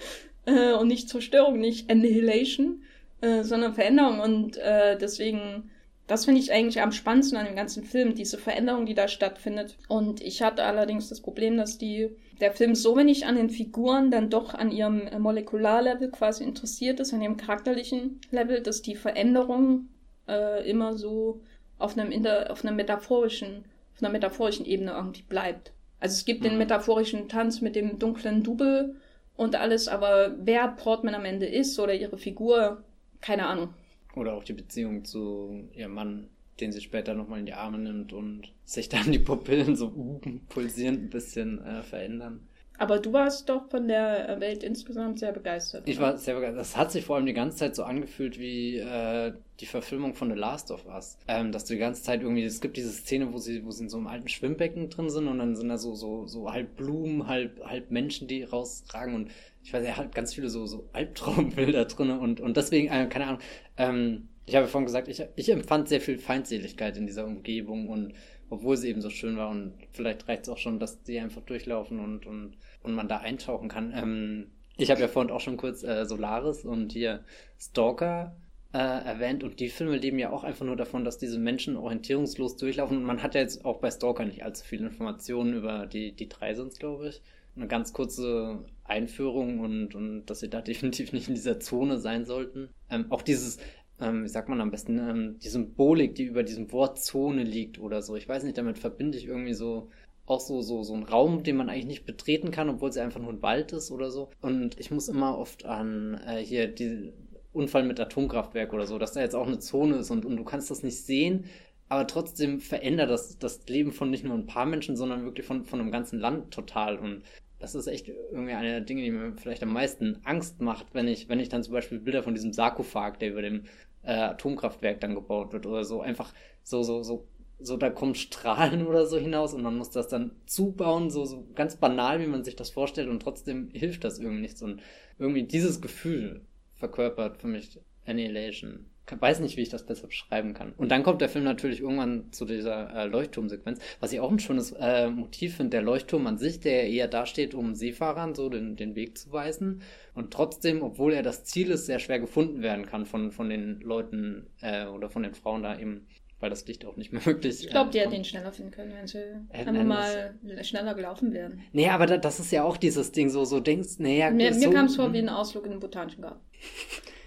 S2: äh, und nicht Zerstörung, nicht Annihilation äh, sondern Veränderung. Und äh, deswegen, das finde ich eigentlich am spannendsten an dem ganzen Film, diese Veränderung, die da stattfindet. Und ich hatte allerdings das Problem, dass die, der Film so wenig an den Figuren dann doch an ihrem Molekularlevel quasi interessiert ist, an ihrem charakterlichen Level, dass die Veränderung äh, immer so auf einem, inter, auf einem metaphorischen, auf einer metaphorischen Ebene irgendwie bleibt. Also es gibt den
S1: Mhm.
S2: metaphorischen Tanz mit dem dunklen Double und alles, aber wer Portman am Ende ist oder ihre Figur, keine Ahnung.
S1: Oder auch die Beziehung zu ihrem Mann, den sie später nochmal in die Arme nimmt und sich dann die Pupillen so uh, pulsierend ein bisschen äh, verändern.
S2: Aber du warst doch von der Welt insgesamt sehr begeistert.
S1: Ich war sehr begeistert. Das hat sich vor allem die ganze Zeit so angefühlt wie äh, die Verfilmung von The Last of Us. Ähm, dass du die ganze Zeit irgendwie, es gibt diese Szene, wo sie, wo sie in so einem alten Schwimmbecken drin sind und dann sind da so, so, so halb Blumen, halb, halb Menschen, die rausragen und ich weiß, er hat ganz viele so, so Albtraumbilder drin und, und deswegen, äh, keine Ahnung, ähm, ich habe vorhin gesagt, ich, ich empfand sehr viel Feindseligkeit in dieser Umgebung und obwohl sie eben so schön war und vielleicht reicht es auch schon, dass die einfach durchlaufen und, und, und man da eintauchen kann. Ähm, ich habe ja vorhin auch schon kurz äh, Solaris und hier Stalker äh, erwähnt und die Filme leben ja auch einfach nur davon, dass diese Menschen orientierungslos durchlaufen und man hat ja jetzt auch bei Stalker nicht allzu viele Informationen über die, die drei sind glaube ich. Eine ganz kurze Einführung und, und dass sie da [LAUGHS] definitiv nicht in dieser Zone sein sollten. Ähm, auch dieses, ähm, wie sagt man am besten, ähm, die Symbolik, die über diesem Wort Zone liegt oder so. Ich weiß nicht, damit verbinde ich irgendwie so auch so, so, so einen Raum, den man eigentlich nicht betreten kann, obwohl es einfach nur ein Wald ist oder so. Und ich muss immer oft an äh, hier die Unfall mit Atomkraftwerk oder so, dass da jetzt auch eine Zone ist und, und du kannst das nicht sehen, aber trotzdem verändert das das Leben von nicht nur ein paar Menschen, sondern wirklich von, von einem ganzen Land total. Und das ist echt irgendwie eine der Dinge, die mir vielleicht am meisten Angst macht, wenn ich, wenn ich dann zum Beispiel Bilder von diesem Sarkophag, der über dem äh, Atomkraftwerk dann gebaut wird oder so, einfach so, so, so, so, da kommen Strahlen [LAUGHS] oder so hinaus und man muss das dann zubauen, so, so ganz banal, wie man sich das vorstellt und trotzdem hilft das irgendwie nichts und irgendwie dieses Gefühl verkörpert für mich Annihilation weiß nicht, wie ich das besser beschreiben kann. Und dann kommt der Film natürlich irgendwann zu dieser äh, Leuchtturmsequenz, was ich auch ein schönes äh, Motiv finde, der Leuchtturm an sich, der eher dasteht, um Seefahrern so den, den Weg zu weisen. Und trotzdem, obwohl er das Ziel ist, sehr schwer gefunden werden kann von, von den Leuten äh, oder von den Frauen da eben weil das Licht auch nicht mehr [LAUGHS] wirklich.
S2: Ich glaube, die hätten ihn schneller finden können, wenn sie äh, einfach mal schneller gelaufen wären.
S1: Nee, aber da, das ist ja auch dieses Ding, so, so denkst, naja.
S2: Mir,
S1: so,
S2: mir kam es vor wie ein Ausflug in den Botanischen Garten. [LAUGHS]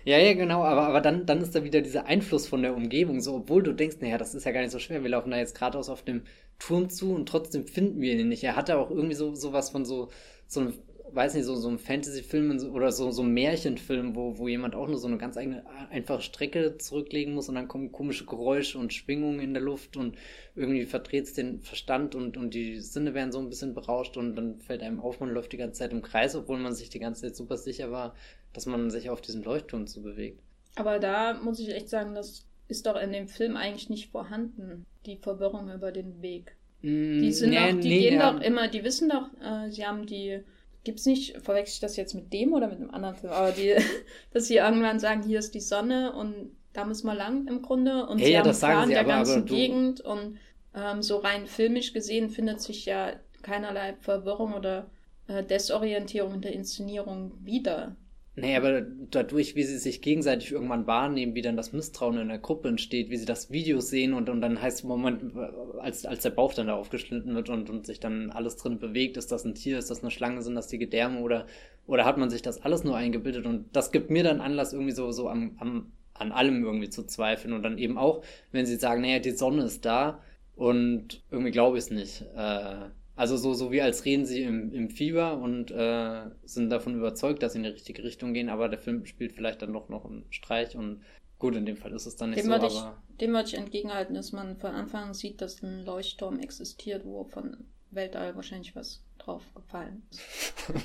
S1: Ja, ja, genau, aber, aber dann, dann ist da wieder dieser Einfluss von der Umgebung, so, obwohl du denkst, naja, das ist ja gar nicht so schwer, wir laufen da jetzt geradeaus auf dem Turm zu und trotzdem finden wir ihn nicht. Er hatte auch irgendwie so sowas von so, so einem, weiß nicht, so, so einem Fantasy-Film oder so, so einem Märchenfilm, wo, wo jemand auch nur so eine ganz eigene, einfache Strecke zurücklegen muss und dann kommen komische Geräusche und Schwingungen in der Luft und irgendwie verdreht es den Verstand und, und die Sinne werden so ein bisschen berauscht und dann fällt einem auf, man läuft die ganze Zeit im Kreis, obwohl man sich die ganze Zeit super sicher war, dass man sich auf diesem Leuchtturm zu bewegt.
S2: Aber da muss ich echt sagen, das ist doch in dem Film eigentlich nicht vorhanden, die Verwirrung über den Weg. Mm, die sind nee, doch, die nee, gehen ja. doch immer, die wissen doch, äh, sie haben die, gibt's nicht, verwechsel ich das jetzt mit dem oder mit einem anderen Film, aber die, [LAUGHS] dass sie irgendwann sagen, hier ist die Sonne und da müssen wir lang im Grunde und
S1: hey,
S2: sie
S1: ja,
S2: haben
S1: das
S2: Plan der
S1: aber,
S2: ganzen
S1: aber
S2: Gegend und ähm, so rein filmisch gesehen findet sich ja keinerlei Verwirrung oder äh, Desorientierung in der Inszenierung wieder.
S1: Nee, aber dadurch, wie sie sich gegenseitig irgendwann wahrnehmen, wie dann das Misstrauen in der Gruppe entsteht, wie sie das Video sehen und, und dann heißt es Moment, als, als der Bauch dann da aufgeschnitten wird und, und sich dann alles drin bewegt, ist das ein Tier, ist das eine Schlange, sind das die Gedärme oder, oder hat man sich das alles nur eingebildet? Und das gibt mir dann Anlass irgendwie so, so am, am, an allem irgendwie zu zweifeln und dann eben auch, wenn sie sagen, naja, die Sonne ist da und irgendwie glaube ich es nicht, äh, also so, so wie als reden sie im, im Fieber und äh, sind davon überzeugt, dass sie in die richtige Richtung gehen, aber der Film spielt vielleicht dann doch noch einen Streich und gut, in dem Fall ist es dann nicht
S2: dem
S1: so,
S2: würde
S1: aber...
S2: Ich, dem würde ich entgegenhalten, dass man von Anfang an sieht, dass ein Leuchtturm existiert, wo von Weltall wahrscheinlich was drauf gefallen ist.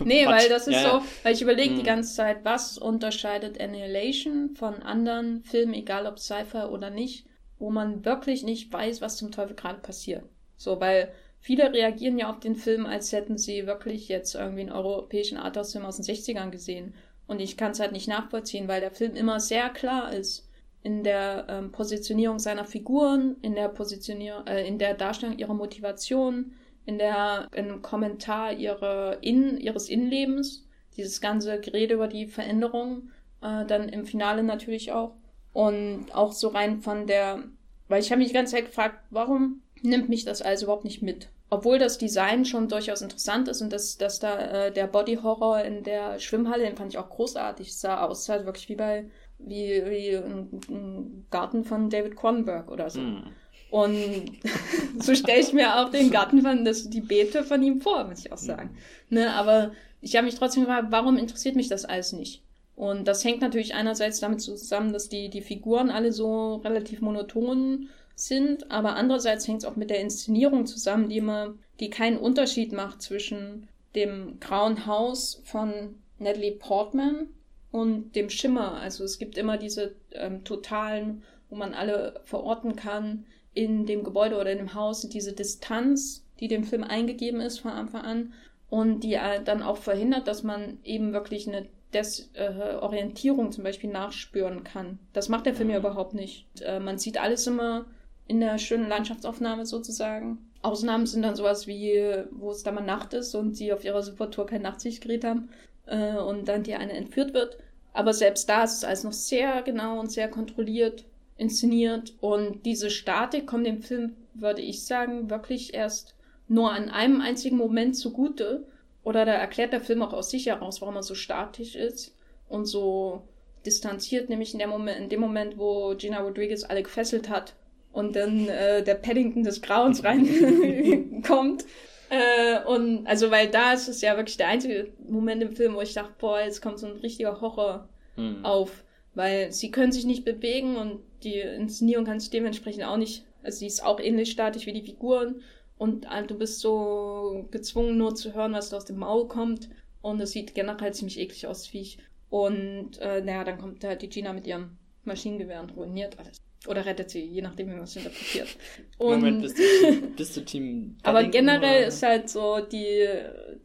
S2: [LAUGHS] nee, weil das ist ja, so, weil ich überlege hm. die ganze Zeit, was unterscheidet Annihilation von anderen Filmen, egal ob Sci-Fi oder nicht, wo man wirklich nicht weiß, was zum Teufel gerade passiert. So, weil Viele reagieren ja auf den Film, als hätten sie wirklich jetzt irgendwie einen europäischen Arthouse-Film aus den 60ern gesehen. Und ich kann es halt nicht nachvollziehen, weil der Film immer sehr klar ist in der ähm, Positionierung seiner Figuren, in der Positionierung, äh, in der Darstellung ihrer Motivation, in der im Kommentar ihrer in, ihres Innenlebens, dieses ganze Gerede über die Veränderung, äh, dann im Finale natürlich auch. Und auch so rein von der, weil ich habe mich die ganze Zeit gefragt, warum nimmt mich das also überhaupt nicht mit. Obwohl das Design schon durchaus interessant ist und dass, dass da äh, der Body Horror in der Schwimmhalle, den fand ich auch großartig, sah aus, sah wirklich wie bei wie, wie ein, ein Garten von David Cronenberg oder so. Mm. Und [LAUGHS] so stelle ich mir auch den Garten von das, die Beete von ihm vor, muss ich auch sagen. Mm. Ne, aber ich habe mich trotzdem gefragt, warum interessiert mich das alles nicht? Und das hängt natürlich einerseits damit zusammen, dass die, die Figuren alle so relativ monoton sind, aber andererseits hängt es auch mit der Inszenierung zusammen, die immer, die keinen Unterschied macht zwischen dem grauen Haus von Natalie Portman und dem Schimmer. Also es gibt immer diese ähm, totalen, wo man alle verorten kann in dem Gebäude oder in dem Haus, diese Distanz, die dem Film eingegeben ist von Anfang an und die äh, dann auch verhindert, dass man eben wirklich eine Desorientierung äh, zum Beispiel nachspüren kann. Das macht der Film ja mhm. überhaupt nicht. Äh, man sieht alles immer in der schönen Landschaftsaufnahme sozusagen. Ausnahmen sind dann sowas wie, wo es da mal Nacht ist und sie auf ihrer Supertour kein Nachtsichtgerät haben äh, und dann die eine entführt wird. Aber selbst da ist es alles noch sehr genau und sehr kontrolliert inszeniert und diese Statik kommt dem Film, würde ich sagen, wirklich erst nur an einem einzigen Moment zugute. Oder da erklärt der Film auch aus sich heraus, warum er so statisch ist und so distanziert, nämlich in, Moment, in dem Moment, wo Gina Rodriguez alle gefesselt hat und dann äh, der Paddington des Grauens [LAUGHS] reinkommt. [LAUGHS] äh, und also, weil da ist es ja wirklich der einzige Moment im Film, wo ich dachte, boah, jetzt kommt so ein richtiger Horror hm. auf. Weil sie können sich nicht bewegen und die Inszenierung kann sich dementsprechend auch nicht, also sie ist auch ähnlich statisch wie die Figuren und äh, du bist so gezwungen nur zu hören, was da aus dem Maul kommt und es sieht generell ziemlich eklig aus, Viech. Und äh, naja, dann kommt halt die Gina mit ihrem Maschinengewehr und ruiniert alles. Oder rettet sie, je nachdem, wie man es interpretiert. [LAUGHS] Und
S1: Moment, bist du, bist du Team [LAUGHS]
S2: aber generell
S1: oder?
S2: ist halt so die,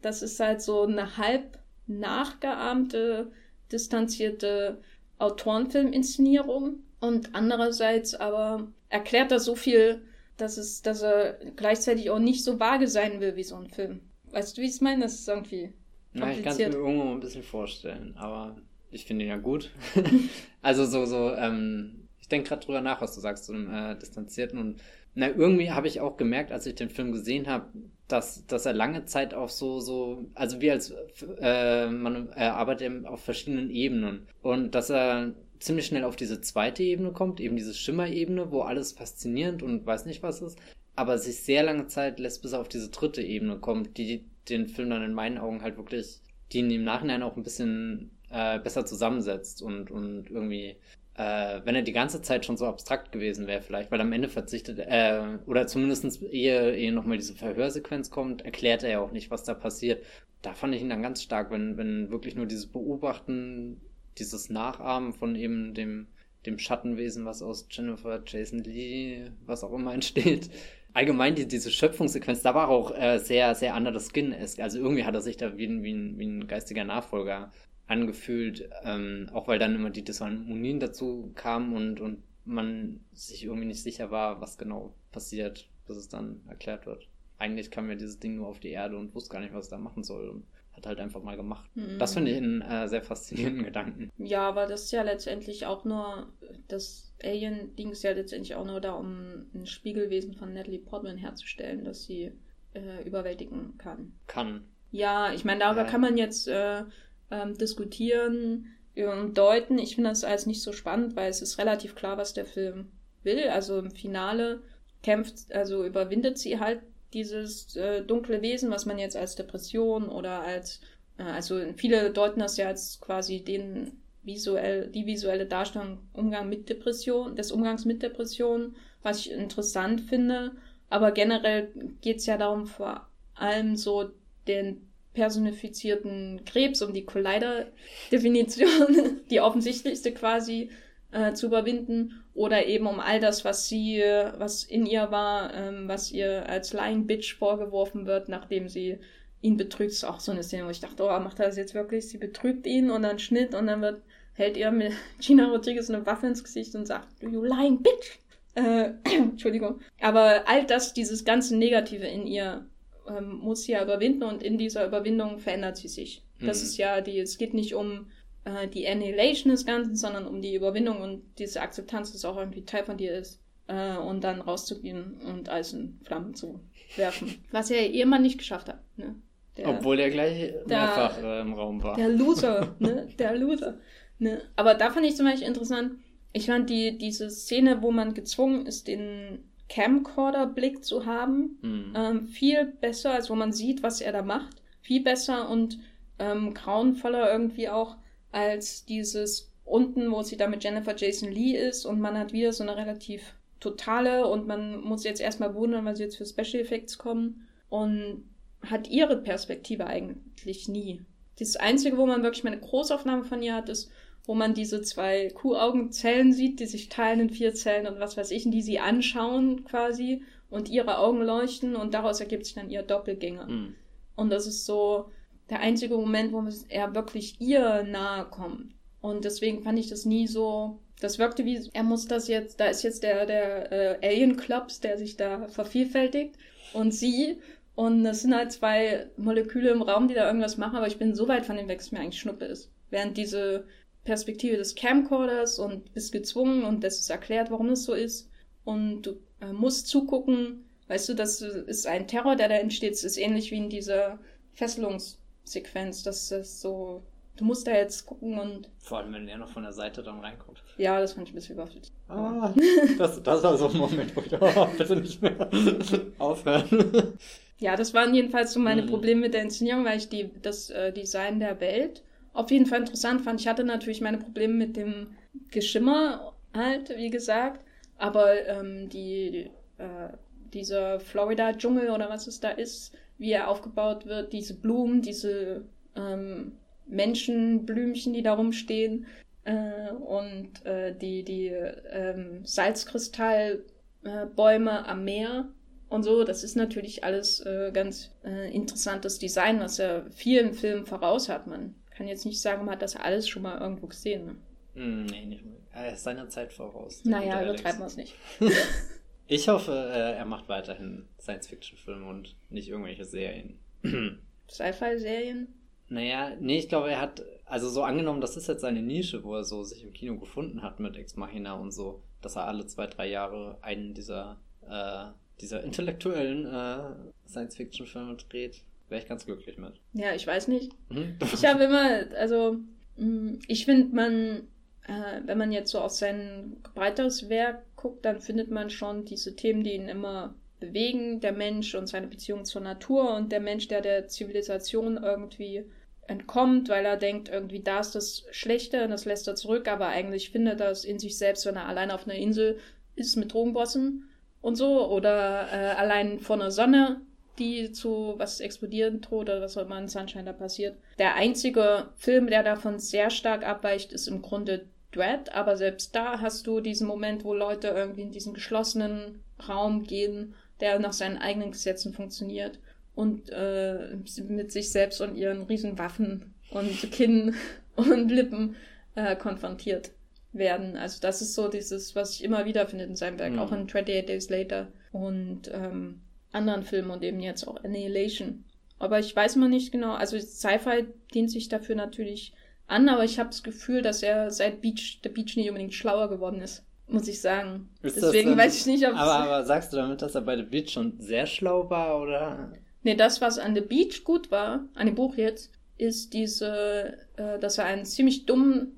S2: das ist halt so eine halb nachgeahmte, distanzierte Autorenfilminszenierung und andererseits aber erklärt er so viel, dass es, dass er gleichzeitig auch nicht so vage sein will wie so ein Film. Weißt du, wie ich es meine? Das ist irgendwie
S1: Na, ich kann es mir irgendwo ein bisschen vorstellen, aber ich finde ihn ja gut. [LAUGHS] also so, so, ähm, ich denke gerade drüber nach, was du sagst, so einem äh, Distanzierten und na, irgendwie habe ich auch gemerkt, als ich den Film gesehen habe, dass, dass er lange Zeit auch so, so, also wie als äh, man er arbeitet auf verschiedenen Ebenen und dass er ziemlich schnell auf diese zweite Ebene kommt, eben diese Schimmerebene, wo alles faszinierend und weiß nicht was ist, aber sich sehr lange Zeit lässt, bis er auf diese dritte Ebene kommt, die den Film dann in meinen Augen halt wirklich, die ihn im Nachhinein auch ein bisschen äh, besser zusammensetzt und, und irgendwie, äh, wenn er die ganze Zeit schon so abstrakt gewesen wäre, vielleicht, weil am Ende verzichtet, äh, oder zumindest ehe, ehe nochmal diese Verhörsequenz kommt, erklärt er ja auch nicht, was da passiert. Da fand ich ihn dann ganz stark, wenn, wenn wirklich nur dieses Beobachten, dieses Nachahmen von eben dem, dem Schattenwesen, was aus Jennifer Jason Lee, was auch immer entsteht. Allgemein die, diese Schöpfungssequenz, da war auch äh, sehr, sehr under the skin. Also irgendwie hat er sich da wie ein, wie ein, wie ein geistiger Nachfolger angefühlt, ähm, auch weil dann immer die Disharmonien dazu kamen und, und man sich irgendwie nicht sicher war, was genau passiert, bis es dann erklärt wird. Eigentlich kam ja dieses Ding nur auf die Erde und wusste gar nicht, was es da machen soll und hat halt einfach mal gemacht.
S2: Mhm.
S1: Das finde ich einen äh, sehr faszinierenden Gedanken.
S2: Ja, aber das ist ja letztendlich auch nur, das Alien-Ding ist ja letztendlich auch nur da, um ein Spiegelwesen von Natalie Portman herzustellen, das sie äh, überwältigen kann.
S1: Kann.
S2: Ja, ich meine, darüber
S1: Ja.
S2: kann man jetzt äh, ähm, diskutieren und deuten. Ich finde das als nicht so spannend, weil es ist relativ klar, was der Film will. Also im Finale kämpft, also überwindet sie halt dieses äh, dunkle Wesen, was man jetzt als Depression oder als, äh, also viele deuten das ja als quasi den visuell, die visuelle Darstellung Umgang mit Depression, des Umgangs mit Depression, was ich interessant finde. Aber generell geht es ja darum, vor allem so den personifizierten Krebs, um die Collider-Definition, [LAUGHS] die offensichtlichste quasi, äh, zu überwinden. Oder eben um all das, was sie, was in ihr war, ähm, was ihr als Lying Bitch vorgeworfen wird, nachdem sie ihn betrügt. Das ist auch so eine Szene, wo ich dachte, oh, macht er das jetzt wirklich? Sie betrügt ihn und dann Schnitt und dann wird, hält ihr mit [LAUGHS] Gina Rodriguez eine Waffe ins Gesicht und sagt, you lying bitch! Äh, [CLEARS THROAT] Entschuldigung. Aber all das, dieses ganze Negative in ihr, ähm, muss sie ja überwinden und in dieser Überwindung verändert sie sich. Das
S1: Mhm.
S2: ist ja die, es geht nicht um äh, die Annihilation des Ganzen, sondern um die Überwindung und diese Akzeptanz, dass auch irgendwie Teil von dir ist. Äh, und dann rauszugehen und alles in Flammen zu werfen. [LAUGHS] Was er ihr Ehemann nicht geschafft hat. Ne? Der,
S1: Obwohl er gleich
S2: Der-
S1: mehrfach äh, im Raum war.
S2: der Loser, [LAUGHS] ne? Der Loser. Ne? Aber da fand ich zum Beispiel interessant, ich fand die, diese Szene, wo man gezwungen ist, den Camcorder-Blick zu haben,
S1: Hm.
S2: ähm, viel besser, als wo man sieht, was er da macht. Viel besser und ähm, grauenvoller irgendwie auch als dieses unten, wo sie da mit Jennifer Jason Lee ist und man hat wieder so eine relativ totale und man muss jetzt erstmal wundern, weil sie jetzt für Special Effects kommen und hat ihre Perspektive eigentlich nie. Das Einzige, wo man wirklich mal eine Großaufnahme von ihr hat, ist, wo man diese zwei Kuhaugenzellen sieht, die sich teilen in vier Zellen und was weiß ich, und die sie anschauen quasi und ihre Augen leuchten und daraus ergibt sich dann ihr Doppelgänger.
S1: Hm.
S2: Und das ist so der einzige Moment, wo er wirklich ihr nahe kommt. Und deswegen fand ich das nie so. Das wirkte wie, er muss das jetzt, da ist jetzt der, der äh, Alien Clubs, der sich da vervielfältigt und sie. Und das sind halt zwei Moleküle im Raum, die da irgendwas machen, aber ich bin so weit von dem weg, dass mir eigentlich Schnuppe ist. Während diese Perspektive des Camcorders und bist gezwungen und das ist erklärt, warum es so ist. Und du äh, musst zugucken, weißt du, das ist ein Terror, der da entsteht. Es ist ähnlich wie in dieser Fesselungssequenz. Das ist so, du musst da jetzt gucken und
S1: Vor allem, wenn er noch von der Seite dann reinkommt.
S2: ja, das fand ich ein bisschen überflüssig.
S1: Ah, das, das war so ein Moment, wo ich oh, bitte nicht mehr [LAUGHS] aufhören.
S2: Ja, das waren jedenfalls so meine
S1: Mhm.
S2: Probleme mit der Inszenierung, weil ich die, das äh, Design der Welt auf jeden Fall interessant fand. Ich hatte natürlich meine Probleme mit dem Geschimmer halt, wie gesagt, aber ähm, die, äh, dieser Florida-Dschungel oder was es da ist, wie er aufgebaut wird, diese Blumen, diese ähm, Menschenblümchen, die da rumstehen äh, und äh, die, die ähm, Salzkristallbäume am Meer und so. Das ist natürlich alles äh, ganz äh, interessantes Design, was er vielen Filmen voraus hat. Man kann jetzt nicht sagen, man hat das alles schon mal irgendwo gesehen. Ne?
S1: Mm, nee, nicht mehr. Er ist seiner Zeit voraus.
S2: Naja, übertreiben wir es nicht. [LAUGHS]
S1: ich hoffe, äh, er macht weiterhin Science-Fiction-Filme und nicht irgendwelche Serien. [CLEARS THROAT]
S2: Sci-Fi-Serien?
S1: Naja, nee, ich glaube, er hat, also so angenommen, das ist jetzt seine Nische, wo er so sich im Kino gefunden hat mit Ex Machina und so, dass er alle zwei, drei Jahre einen dieser, äh, dieser intellektuellen äh, Science-Fiction-Filme dreht, wäre ich ganz glücklich mit.
S2: Ja, ich weiß nicht. Mhm. [LAUGHS] Ich habe immer, also, mm, ich finde, man, äh, wenn man jetzt so auf sein breiteres Werk guckt, dann findet man schon diese Themen, die ihn immer bewegen, der Mensch und seine Beziehung zur Natur und der Mensch, der der Zivilisation irgendwie entkommt, weil er denkt, irgendwie da ist das Schlechte und das lässt er zurück, aber eigentlich findet er es in sich selbst, wenn er allein auf einer Insel ist mit Drogenbossen und so oder äh, allein vor einer Sonne, die zu was explodieren droht oder was auch immer in Sunshine da passiert. Der einzige Film, der davon sehr stark abweicht, ist im Grunde Dread, aber selbst da hast du diesen Moment, wo Leute irgendwie in diesen geschlossenen Raum gehen der nach seinen eigenen Gesetzen funktioniert und äh, mit sich selbst und ihren Riesenwaffen und Kinn [LAUGHS] und Lippen äh, konfrontiert werden. Also das ist so dieses, was ich immer wieder finde in seinem Werk, mhm. auch in 28 Days Later und ähm, anderen Filmen und eben jetzt auch Annihilation. Aber ich weiß mal nicht genau, also Sci-Fi dient sich dafür natürlich an, aber ich habe das Gefühl, dass er seit Beach, der Beach nicht unbedingt schlauer geworden ist muss ich sagen. Ist Deswegen
S1: dann, weiß ich nicht, ob aber, aber sagst du damit, dass er bei The Beach schon sehr schlau war, oder?
S2: Nee, das, was an The Beach gut war, an dem Buch jetzt, ist diese, äh, dass er einen ziemlich dummen,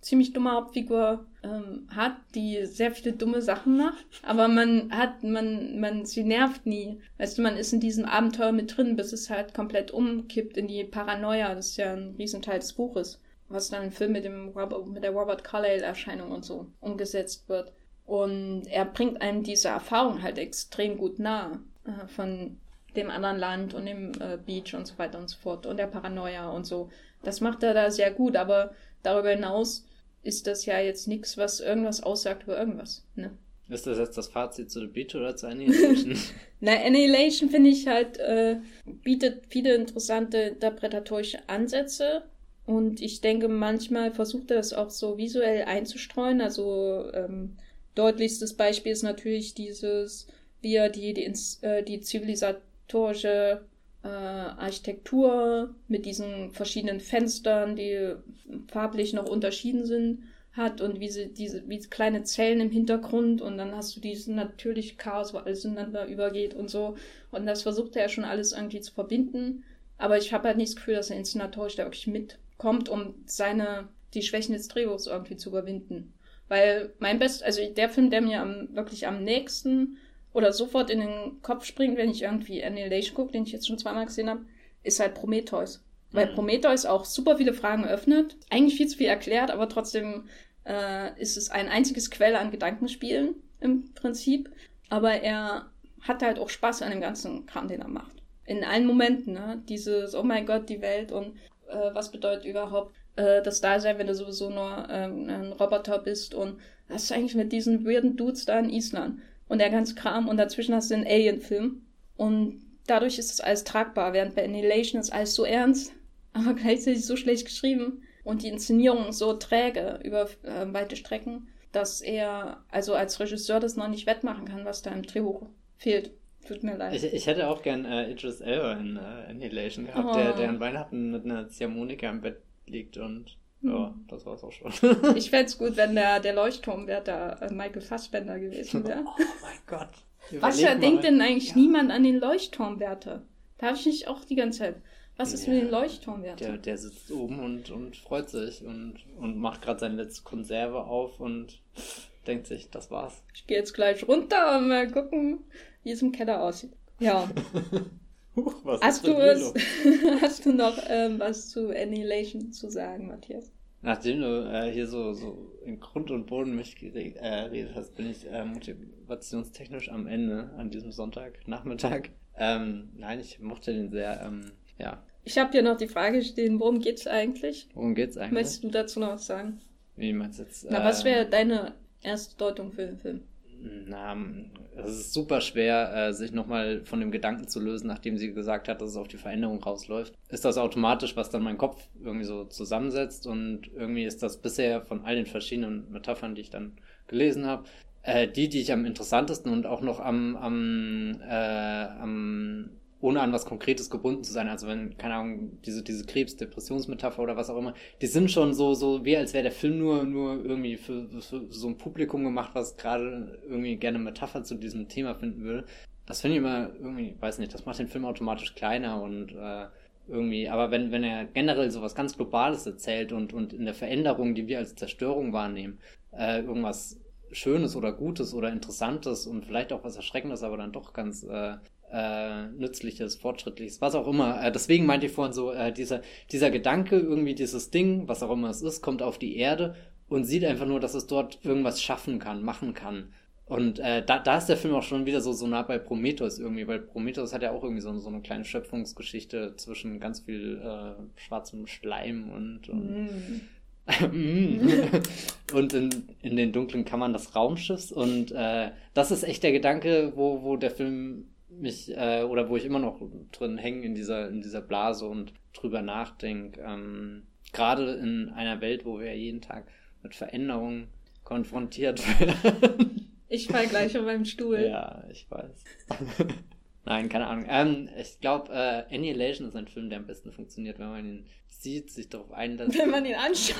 S2: ziemlich dumme Hauptfigur ähm, hat, die sehr viele dumme Sachen macht, aber man hat, man, man, sie nervt nie. Weißt du, man ist in diesem Abenteuer mit drin, bis es halt komplett umkippt in die Paranoia. Das ist ja ein Riesenteil des Buches was dann im Film mit, dem Robert, mit der Robert Carlyle-Erscheinung und so umgesetzt wird. Und er bringt einem diese Erfahrung halt extrem gut nahe äh, von dem anderen Land und dem äh, Beach und so weiter und so fort und der Paranoia und so. Das macht er da sehr gut, aber darüber hinaus ist das ja jetzt nichts, was irgendwas aussagt über irgendwas. Ne?
S1: Ist das jetzt das Fazit zu The Beach oder zu Annihilation? [LAUGHS]
S2: Na, Annihilation finde ich halt, äh, bietet viele interessante interpretatorische Ansätze und ich denke, manchmal versucht er das auch so visuell einzustreuen. Also ähm, deutlichstes Beispiel ist natürlich dieses, wie er die, die, äh, die zivilisatorische äh, Architektur mit diesen verschiedenen Fenstern, die farblich noch unterschieden sind, hat und wie sie diese wie kleine Zellen im Hintergrund und dann hast du diesen natürlich Chaos, wo alles ineinander übergeht und so. Und das versucht er schon alles irgendwie zu verbinden. Aber ich habe halt nicht das Gefühl, dass er inszenatorisch da wirklich mit kommt, um seine, die Schwächen des Drehbuchs irgendwie zu überwinden. Weil mein Best, also der Film, der mir am, wirklich am nächsten oder sofort in den Kopf springt, wenn ich irgendwie Annihilation gucke, den ich jetzt schon zweimal gesehen habe, ist halt Prometheus. Weil mhm. Prometheus auch super viele Fragen öffnet, eigentlich viel zu viel erklärt, aber trotzdem äh, ist es ein einziges Quelle an Gedankenspielen im Prinzip. Aber er hat halt auch Spaß an dem ganzen Kram, den er macht. In allen Momenten, ne? Dieses, oh mein Gott, die Welt und äh, was bedeutet überhaupt äh, das Dasein, wenn du sowieso nur ähm, ein Roboter bist und was ist eigentlich mit diesen weirden Dudes da in Island und der ganze Kram und dazwischen hast du einen Alien-Film und dadurch ist das alles tragbar, während bei Annihilation ist alles so ernst, [LAUGHS] aber gleichzeitig so schlecht geschrieben und die Inszenierung so träge über äh, weite Strecken, dass er also als Regisseur das noch nicht wettmachen kann, was da im Drehbuch fehlt. Tut mir leid.
S1: Ich, ich hätte auch gern äh, Idris Elba in äh, Annihilation gehabt, oh. der, der an Weihnachten mit einer Ziehharmonika im Bett liegt und. Ja, das war's auch schon.
S2: ich fände es gut, wenn der, der Leuchtturmwärter äh, Michael Fassbender gewesen wäre. [LAUGHS]
S1: Oh mein Gott.
S2: Was denkt denn eigentlich ja. niemand an den Leuchtturmwärter? Da habe ich nicht auch die ganze Zeit. Was ist ja, mit dem Leuchtturmwärter?
S1: Der, der sitzt oben und, und freut sich und, und macht gerade seine letzte Konserve auf und denkt sich, das war's.
S2: Ich gehe jetzt gleich runter und mal gucken, wie es im Keller aussieht. Ja. [LAUGHS] Huch, was hast, du es, [LAUGHS] hast du noch ähm, was zu Annihilation zu sagen, Matthias?
S1: Nachdem du äh, hier so, so in Grund und Boden mich geredet äh, hast, bin ich äh, motivationstechnisch am Ende an diesem Sonntagnachmittag. [LAUGHS] Ähm, nein, ich mochte den sehr, ähm, ja.
S2: Ich habe hier noch die Frage stehen, worum geht's eigentlich?
S1: Worum geht's eigentlich?
S2: Möchtest du dazu noch was sagen?
S1: Wie meinst du jetzt?
S2: Na, äh, was wäre deine erste Deutung für den Film?
S1: Na, es ist super schwer, äh, sich nochmal von dem Gedanken zu lösen, nachdem sie gesagt hat, dass es auf die Veränderung rausläuft. Ist das automatisch, was dann mein Kopf irgendwie so zusammensetzt und irgendwie ist das bisher von all den verschiedenen Metaphern, die ich dann gelesen habe, äh, die, die ich am interessantesten und auch noch am, am, äh, am ohne an was Konkretes gebunden zu sein. Also wenn, keine Ahnung, diese, diese Krebs-Depressionsmetapher oder was auch immer, die sind schon so, so wie als wäre der Film nur, nur irgendwie für, für so ein Publikum gemacht, was gerade irgendwie gerne Metapher zu diesem Thema finden will. Das finde ich immer irgendwie, weiß nicht, das macht den Film automatisch kleiner und äh, irgendwie, aber wenn, wenn er generell so was ganz Globales erzählt und, und in der Veränderung, die wir als Zerstörung wahrnehmen, äh, irgendwas Schönes oder Gutes oder Interessantes und vielleicht auch was Erschreckendes, aber dann doch ganz äh, äh, Nützliches, Fortschrittliches, was auch immer. Äh, deswegen meinte ich vorhin so, äh, dieser, dieser Gedanke, irgendwie dieses Ding, was auch immer es ist, kommt auf die Erde und sieht einfach nur, dass es dort irgendwas schaffen kann, machen kann. Und äh, da, da ist der Film auch schon wieder so, so nah bei Prometheus irgendwie, weil Prometheus hat ja auch irgendwie so, so eine kleine Schöpfungsgeschichte zwischen ganz viel äh, schwarzem Schleim und, und mm. [LAUGHS] und in, in den dunklen Kammern des Raumschiffs. Und äh, das ist echt der Gedanke, wo, wo der Film mich, äh, oder wo ich immer noch drin hänge in dieser, in dieser Blase und drüber nachdenke. Ähm, Gerade in einer Welt, wo wir jeden Tag mit Veränderungen konfrontiert [LAUGHS] werden.
S2: Ich fall gleich auf meinem Stuhl.
S1: Ja, ich weiß. [LAUGHS] Nein, keine Ahnung. Ähm, ich glaube, äh, Annihilation ist ein Film, der am besten funktioniert, wenn man ihn sieht, sich darauf einlässt.
S2: Wenn man ihn anschaut.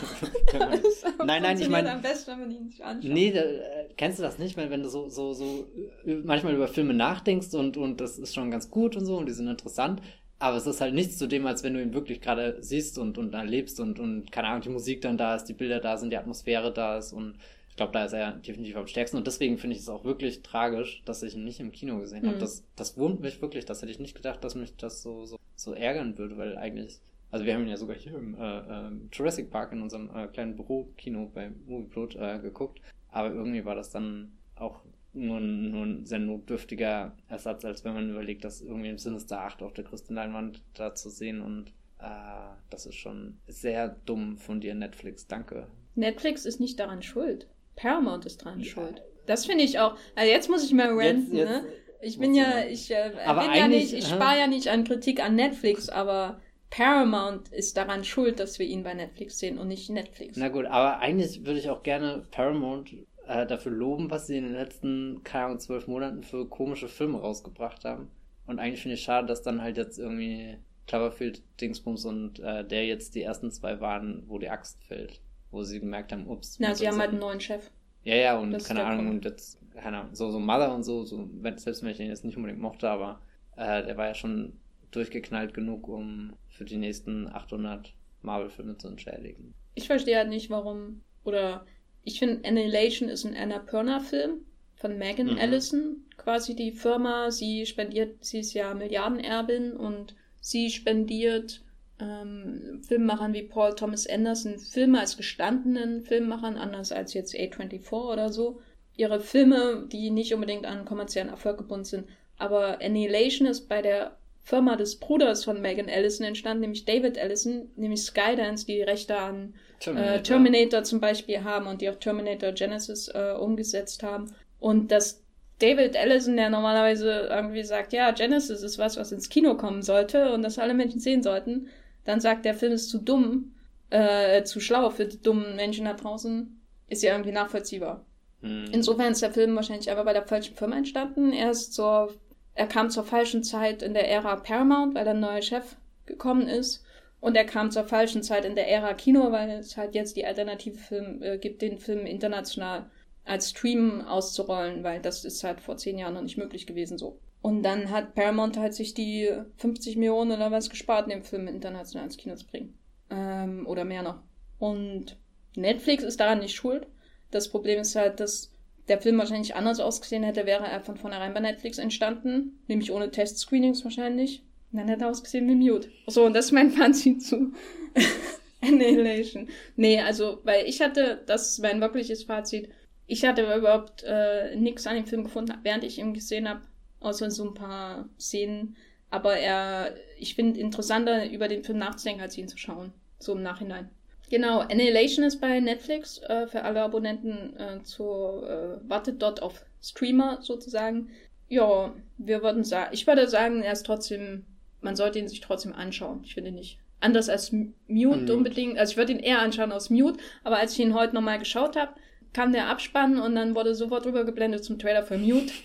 S2: [LAUGHS]
S1: man, [LAUGHS] nein, nein, ich meine.
S2: am besten, wenn man ihn nicht anschaut.
S1: Nee, da, äh, kennst du das nicht, wenn, wenn du so, so, so äh, manchmal über Filme nachdenkst und, und das ist schon ganz gut und so und die sind interessant, aber es ist halt nichts zu dem, als wenn du ihn wirklich gerade siehst und, und erlebst und, und keine Ahnung, die Musik dann da ist, die Bilder da sind, die Atmosphäre da ist und ich glaube, da ist er definitiv am stärksten und deswegen finde ich es auch wirklich tragisch, dass ich ihn nicht im Kino gesehen mhm. habe. Das, das wurmt mich wirklich, das hätte ich nicht gedacht, dass mich das so, so, so ärgern würde, weil eigentlich also wir haben ihn ja sogar hier im äh, äh, Jurassic Park in unserem äh, kleinen Bürokino bei Movieplot äh, geguckt. Aber irgendwie war das dann auch nur, nur ein sehr notdürftiger Ersatz, als wenn man überlegt, das irgendwie im Sinister 8 auf der größten Leinwand da zu sehen. Und äh, das ist schon sehr dumm von dir, Netflix. Danke.
S2: Netflix ist nicht daran schuld. Paramount ist daran ja. schuld. Das finde ich auch. Also jetzt muss ich mal ranten, jetzt, jetzt ne? Ich bin ja, ich äh, bin ja nicht, ich spare ja nicht an Kritik an Netflix, aber Paramount ist daran schuld, dass wir ihn bei Netflix sehen und nicht Netflix.
S1: Na gut, aber eigentlich würde ich auch gerne Paramount äh, dafür loben, was sie in den letzten, keine Ahnung, zwölf Monaten für komische Filme rausgebracht haben. Und eigentlich finde ich schade, dass dann halt jetzt irgendwie Cloverfield, Dingsbums und äh, der jetzt die ersten zwei waren, wo die Axt fällt. Wo sie gemerkt haben, ups.
S2: Na, sie haben halt einen neuen Chef.
S1: Ja, ja, und keine Ahnung, Punkt. und jetzt, keine Ahnung, so, so Mother und so, so, selbst wenn ich den jetzt nicht unbedingt mochte, aber äh, der war ja schon durchgeknallt genug, um für die nächsten 800 Marvel-Filme zu entschädigen.
S2: Ich verstehe halt nicht, warum. Oder ich finde, Annihilation ist ein Annapurna-Film von Megan mhm. Allison. Quasi die Firma, sie spendiert, sie ist ja Milliardenerbin und sie spendiert ähm, Filmemachern wie Paul Thomas Anderson Filme als gestandenen Filmemachern, anders als jetzt A24 oder so. Ihre Filme, die nicht unbedingt an kommerziellen Erfolg gebunden sind. Aber Annihilation ist bei der Firma des Bruders von Megan Allison entstand, nämlich David Allison, nämlich Skydance, die Rechte an Terminator, äh, Terminator zum Beispiel haben und die auch Terminator Genesis äh, umgesetzt haben. Und dass David Allison, der normalerweise irgendwie sagt, ja, Genesis ist was, was ins Kino kommen sollte und das alle Menschen sehen sollten, dann sagt, der Film ist zu dumm, äh, zu schlau für die dummen Menschen da draußen, ist ja irgendwie nachvollziehbar. Hm. Insofern ist der Film wahrscheinlich einfach bei der falschen Firma entstanden. Er ist zur er kam zur falschen Zeit in der Ära Paramount, weil ein neuer Chef gekommen ist. Und er kam zur falschen Zeit in der Ära Kino, weil es halt jetzt die alternative Film äh, gibt, den Film international als Stream auszurollen, weil das ist halt vor zehn Jahren noch nicht möglich gewesen so. Und dann hat Paramount halt sich die 50 Millionen oder was gespart, den Film international ins Kino zu bringen. Ähm, oder mehr noch. Und Netflix ist daran nicht schuld. Das Problem ist halt, dass der Film wahrscheinlich anders ausgesehen hätte, wäre er von vornherein bei Netflix entstanden. Nämlich ohne Test-Screenings wahrscheinlich. Und dann hätte er ausgesehen wie Mute. So, und das ist mein [LAUGHS] Fazit zu [LAUGHS] Annihilation. Nee, also, weil ich hatte, das ist mein wirkliches Fazit, ich hatte überhaupt äh, nichts an dem Film gefunden, während ich ihn gesehen habe, außer so ein paar Szenen. Aber er, ich finde interessanter, über den Film nachzudenken, als ihn zu schauen. So im Nachhinein. Genau, Annihilation ist bei Netflix äh, für alle Abonnenten äh, zur äh, wartet dort auf Streamer sozusagen. Ja, wir würden sagen, ich würde sagen, er ist trotzdem, man sollte ihn sich trotzdem anschauen. Ich finde nicht. Anders als Mute, Mute. unbedingt. Also ich würde ihn eher anschauen als Mute, aber als ich ihn heute nochmal geschaut habe, kam der Abspann und dann wurde sofort rübergeblendet zum Trailer für Mute. [LAUGHS]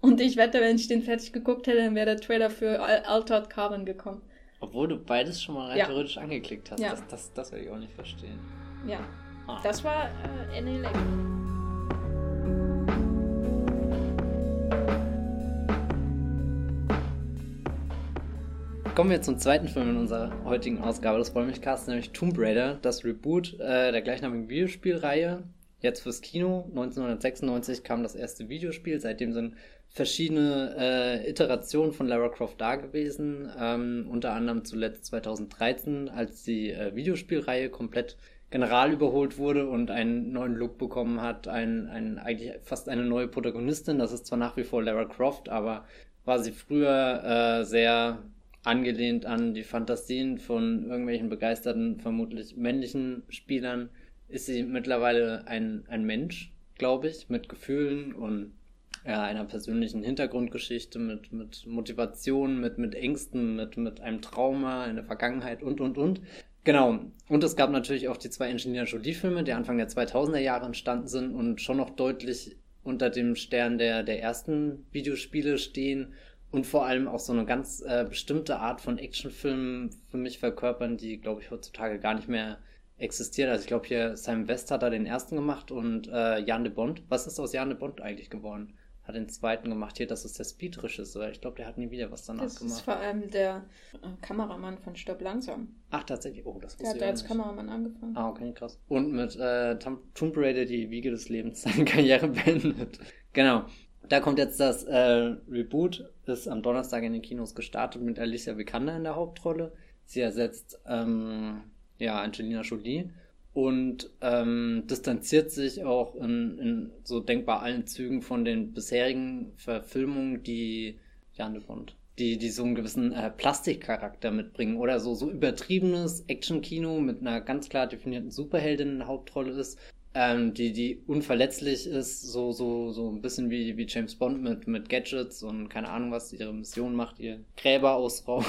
S2: Und ich wette, wenn ich den fertig geguckt hätte, dann wäre der Trailer für Altered Carbon gekommen.
S1: Obwohl du beides schon mal rein ja. theoretisch angeklickt hast. Ja. Das, das, das werde ich auch nicht verstehen.
S2: Ja. Ah. Das war äh, NLA.
S1: Kommen wir zum zweiten Film in unserer heutigen Ausgabe des Wollmilchcasts, nämlich Tomb Raider, das Reboot äh, der gleichnamigen Videospielreihe. Jetzt fürs Kino. 1996 kam das erste Videospiel. Seitdem sind verschiedene äh, Iterationen von Lara Croft da gewesen. Ähm, unter anderem zuletzt 2013, als die äh, Videospielreihe komplett general überholt wurde und einen neuen Look bekommen hat. Ein, ein, eigentlich fast eine neue Protagonistin. Das ist zwar nach wie vor Lara Croft, aber war sie früher äh, sehr angelehnt an die Fantasien von irgendwelchen begeisterten, vermutlich männlichen Spielern, ist sie mittlerweile ein, ein Mensch, glaube ich, mit Gefühlen und ja, einer persönlichen Hintergrundgeschichte, mit, mit Motivation, mit, mit Ängsten, mit, mit einem Trauma in der Vergangenheit und, und, und. Genau. Und es gab natürlich auch die zwei Engineer Jolie-Filme, die Anfang der 2000er Jahre entstanden sind und schon noch deutlich unter dem Stern der, der ersten Videospiele stehen und vor allem auch so eine ganz äh, bestimmte Art von Actionfilmen für mich verkörpern, die, glaube ich, heutzutage gar nicht mehr existiert. Also ich glaube hier Simon West hat da den ersten gemacht und äh, Jan de Bond. Was ist aus Jan de Bond eigentlich geworden? Hat den zweiten gemacht. Hier, das ist der Speed-Regisseur. Ich glaube, der hat nie wieder was danach
S2: das
S1: gemacht.
S2: Das ist vor allem der äh, Kameramann von Stirb langsam.
S1: Ach, tatsächlich. Oh, das
S2: Der hat da als nicht. Kameramann angefangen.
S1: Ah, okay, krass. Und mit äh, Tomb Raider die Wiege des Lebens [LAUGHS] seine Karriere beendet. genau. Da kommt jetzt das äh, Reboot, ist am Donnerstag in den Kinos gestartet mit Alicia Vikander in der Hauptrolle. Sie ersetzt ähm, ja Angelina Jolie und ähm, distanziert sich auch in, in, so denkbar allen Zügen von den bisherigen Verfilmungen, die Jan Bond, die, die so einen gewissen äh, Plastikcharakter mitbringen oder so, so übertriebenes Actionkino mit einer ganz klar definierten Superheldin in der Hauptrolle ist ähm, die, die unverletzlich ist, so, so, so ein bisschen wie, wie James Bond mit, mit Gadgets und keine Ahnung, was ihre Mission macht, ihr Gräber ausraubt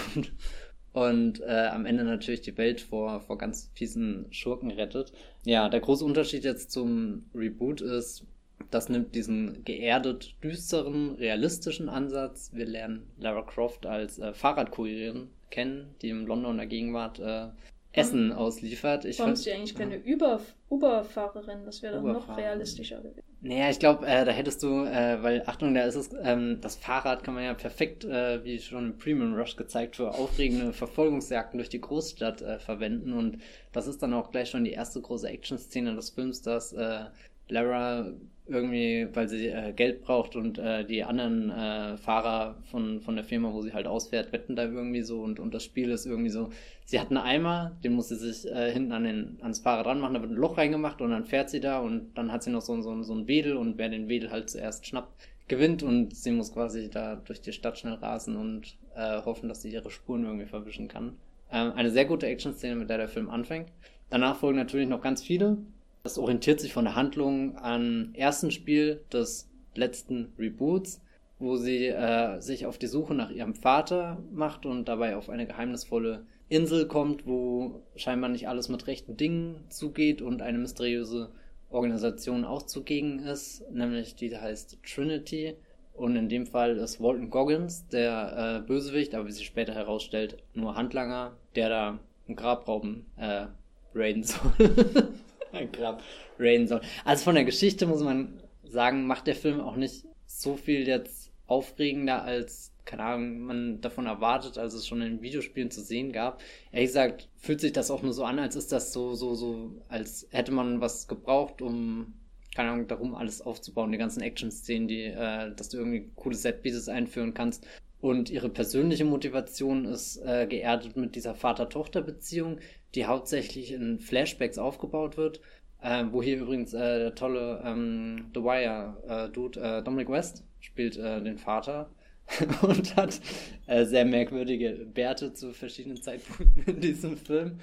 S1: und äh, am Ende natürlich die Welt vor, vor ganz fiesen Schurken rettet. Ja, der große Unterschied jetzt zum Reboot ist, das nimmt diesen geerdet, düsteren, realistischen Ansatz. Wir lernen Lara Croft als äh, Fahrradkurierin kennen, die im Londoner Gegenwart äh, Essen ausliefert.
S2: Ich Warum ist sie eigentlich keine Uber, Uber-Fahrerin? Das wäre doch noch realistischer gewesen.
S1: Naja, ich glaube, äh, da hättest du, äh, weil, Achtung, da ist es, ähm, das Fahrrad kann man ja perfekt, äh, wie schon im Premium Rush gezeigt, für aufregende Verfolgungsjagden durch die Großstadt äh, verwenden. Und das ist dann auch gleich schon die erste große Action-Szene des Films, dass äh, Lara irgendwie, weil sie äh, Geld braucht und äh, die anderen äh, Fahrer von, von der Firma, wo sie halt ausfährt, wetten da irgendwie so und, und das Spiel ist irgendwie so, sie hat einen Eimer, den muss sie sich äh, hinten an den, ans Fahrrad dran machen, da wird ein Loch reingemacht und dann fährt sie da und dann hat sie noch so, so, so ein Wedel und wer den Wedel halt zuerst schnappt, gewinnt und sie muss quasi da durch die Stadt schnell rasen und äh, hoffen, dass sie ihre Spuren irgendwie verwischen kann. Ähm, eine sehr gute Action-Szene, mit der der Film anfängt. Danach folgen natürlich noch ganz viele, das orientiert sich von der Handlung an ersten Spiel des letzten Reboots, wo sie äh, sich auf die Suche nach ihrem Vater macht und dabei auf eine geheimnisvolle Insel kommt, wo scheinbar nicht alles mit rechten Dingen zugeht und eine mysteriöse Organisation auch zugegen ist, nämlich die heißt Trinity. Und in dem Fall ist Walton Goggins der äh, Bösewicht, aber wie sich später herausstellt, nur Handlanger, der da einen Grabraum äh, raiden soll. [LAUGHS] [LAUGHS] Grab raiden soll. Also von der Geschichte muss man sagen, macht der Film auch nicht so viel jetzt aufregender als, keine Ahnung, man davon erwartet, als es schon in Videospielen zu sehen gab. Ehrlich gesagt, fühlt sich das auch nur so an, als ist das so, so, so, als hätte man was gebraucht, um, keine Ahnung, darum alles aufzubauen, die ganzen Action-Szenen, die, äh, dass du irgendwie coole Set-Pieces einführen kannst. Und ihre persönliche Motivation ist äh, geerdet mit dieser Vater-Tochter-Beziehung, die hauptsächlich in Flashbacks aufgebaut wird. Äh, wo hier übrigens äh, der tolle ähm, The Wire-Dude äh, Dominic West spielt äh, den Vater [LAUGHS] und hat äh, sehr merkwürdige Bärte zu verschiedenen Zeitpunkten in diesem Film.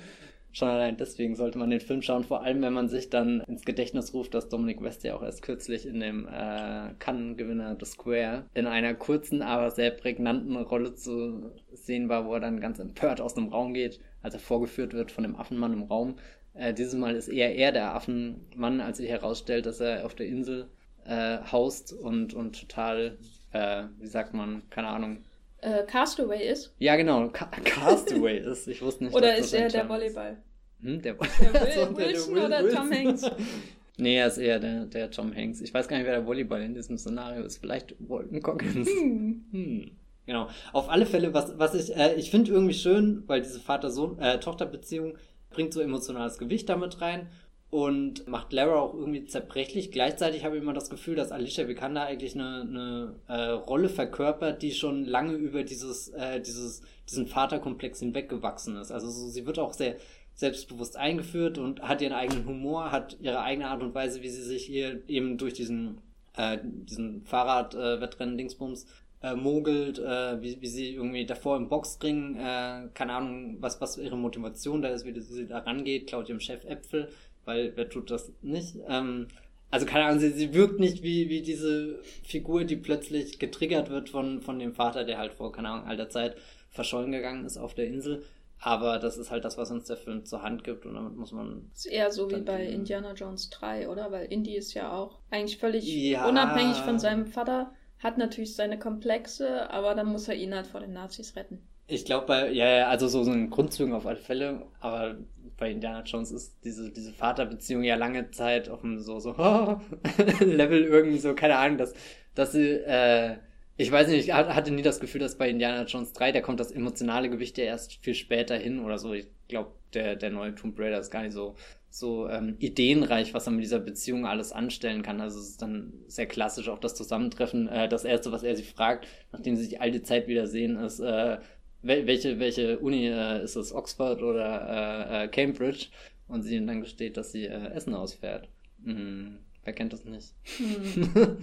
S1: Schon allein deswegen sollte man den Film schauen, vor allem wenn man sich dann ins Gedächtnis ruft, dass Dominic West ja auch erst kürzlich in dem äh, Cannes-Gewinner The Square in einer kurzen, aber sehr prägnanten Rolle zu sehen war, wo er dann ganz empört aus dem Raum geht, als er vorgeführt wird von dem Affenmann im Raum. Äh, dieses Mal ist eher er der Affenmann, als sich herausstellt, dass er auf der Insel äh, haust und, und total, äh, wie sagt man, keine Ahnung.
S2: Äh, Castaway ist?
S1: Ja, genau, Ca Castaway ist. Ich wusste nicht,
S2: Oder ist er der Volleyball?
S1: Hm, der,
S2: der Will, [LAUGHS] Wilson der oder Tom Hanks? [LAUGHS]
S1: Nee, er ist eher der, der Tom Hanks. Ich weiß gar nicht, wer der Volleyball in diesem Szenario ist. Vielleicht Walton Coggins. Hm. Hm. Genau. Auf alle Fälle, was, was ich, äh, ich finde irgendwie schön, weil diese Vater-Sohn-Tochter-Beziehung äh, bringt so emotionales Gewicht damit rein und macht Lara auch irgendwie zerbrechlich. Gleichzeitig habe ich immer das Gefühl, dass Alicia Vikander eigentlich eine, eine äh, Rolle verkörpert, die schon lange über dieses, äh, dieses, diesen Vaterkomplex hinweggewachsen ist. Also so, sie wird auch sehr selbstbewusst eingeführt und hat ihren eigenen Humor, hat ihre eigene Art und Weise, wie sie sich hier eben durch diesen, äh, diesen Fahrradwettrennen-Dingsbums äh, mogelt, äh, wie, wie sie irgendwie davor im Boxring, äh, keine Ahnung, was, was ihre Motivation da ist, wie sie da rangeht, klaut ihrem Chef Äpfel, weil wer tut das nicht? Ähm, also keine Ahnung, sie, sie wirkt nicht wie, wie diese Figur, die plötzlich getriggert wird von, von dem Vater, der halt vor, keine Ahnung, alter Zeit verschollen gegangen ist auf der Insel. Aber das ist halt das, was uns der Film zur Hand gibt und damit muss man.
S2: Das ist eher so wie bei. Indiana Jones 3, oder? Weil Indy ist ja auch eigentlich völlig ja. unabhängig von seinem Vater, hat natürlich seine Komplexe, aber dann muss er ihn halt vor den Nazis retten.
S1: Ich glaube, bei, ja, also so, so in Grundzügen auf alle Fälle, aber bei Indiana Jones ist diese, diese Vaterbeziehung ja lange Zeit auf einem so, so [LAUGHS] Level irgendwie so, keine Ahnung, dass, dass sie, äh, ich weiß nicht, ich hatte nie das Gefühl, dass bei Indiana Jones 3, da kommt das emotionale Gewicht ja erst viel später hin oder so. Ich glaube, der, der neue Tomb Raider ist gar nicht so, so ähm, ideenreich, was er mit dieser Beziehung alles anstellen kann. Also es ist dann sehr klassisch auch das Zusammentreffen. Äh, das Erste, was er sie fragt, nachdem sie sich all die Zeit wieder sehen, ist, äh, welche, welche Uni äh, ist es, Oxford oder äh, äh, Cambridge? Und sie ihnen dann gesteht, dass sie äh, Essen ausfährt. Hm, wer kennt das nicht?
S2: Hm.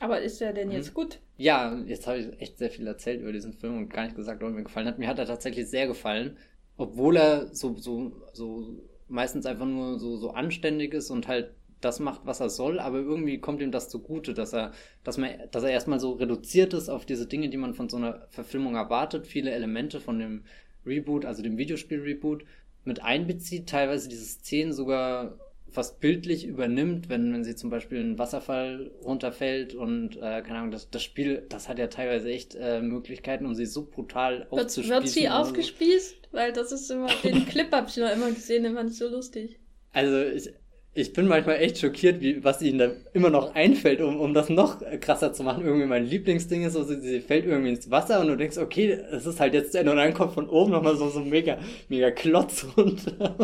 S2: Aber ist er denn jetzt mhm. gut?
S1: Ja, jetzt habe ich echt sehr viel erzählt über diesen Film und gar nicht gesagt, ob er mir gefallen hat. Mir hat er tatsächlich sehr gefallen, obwohl er so, so, so meistens einfach nur so, so anständig ist und halt das macht, was er soll, aber irgendwie kommt ihm das zugute, dass er, dass man, dass er erstmal so reduziert ist auf diese Dinge, die man von so einer Verfilmung erwartet, viele Elemente von dem Reboot, also dem Videospiel-Reboot, mit einbezieht, teilweise diese Szenen sogar fast bildlich übernimmt, wenn, wenn sie zum Beispiel einen Wasserfall runterfällt und, äh, keine Ahnung, das, das Spiel, das hat ja teilweise echt äh, Möglichkeiten, um sie so brutal
S2: aufzuspießen. Wird sie aufgespießt? So. Weil das ist immer, den Clip habe ich immer gesehen, den fand ich so lustig.
S1: Also, ich, ich bin manchmal echt schockiert, wie, was ihnen da immer noch einfällt, um, um das noch krasser zu machen. Irgendwie mein Lieblingsding ist so, sie, sie fällt irgendwie ins Wasser und du denkst, okay, es ist halt jetzt zu Ende und dann kommt von oben nochmal so, so mega, mega Klotz [LAUGHS] runter.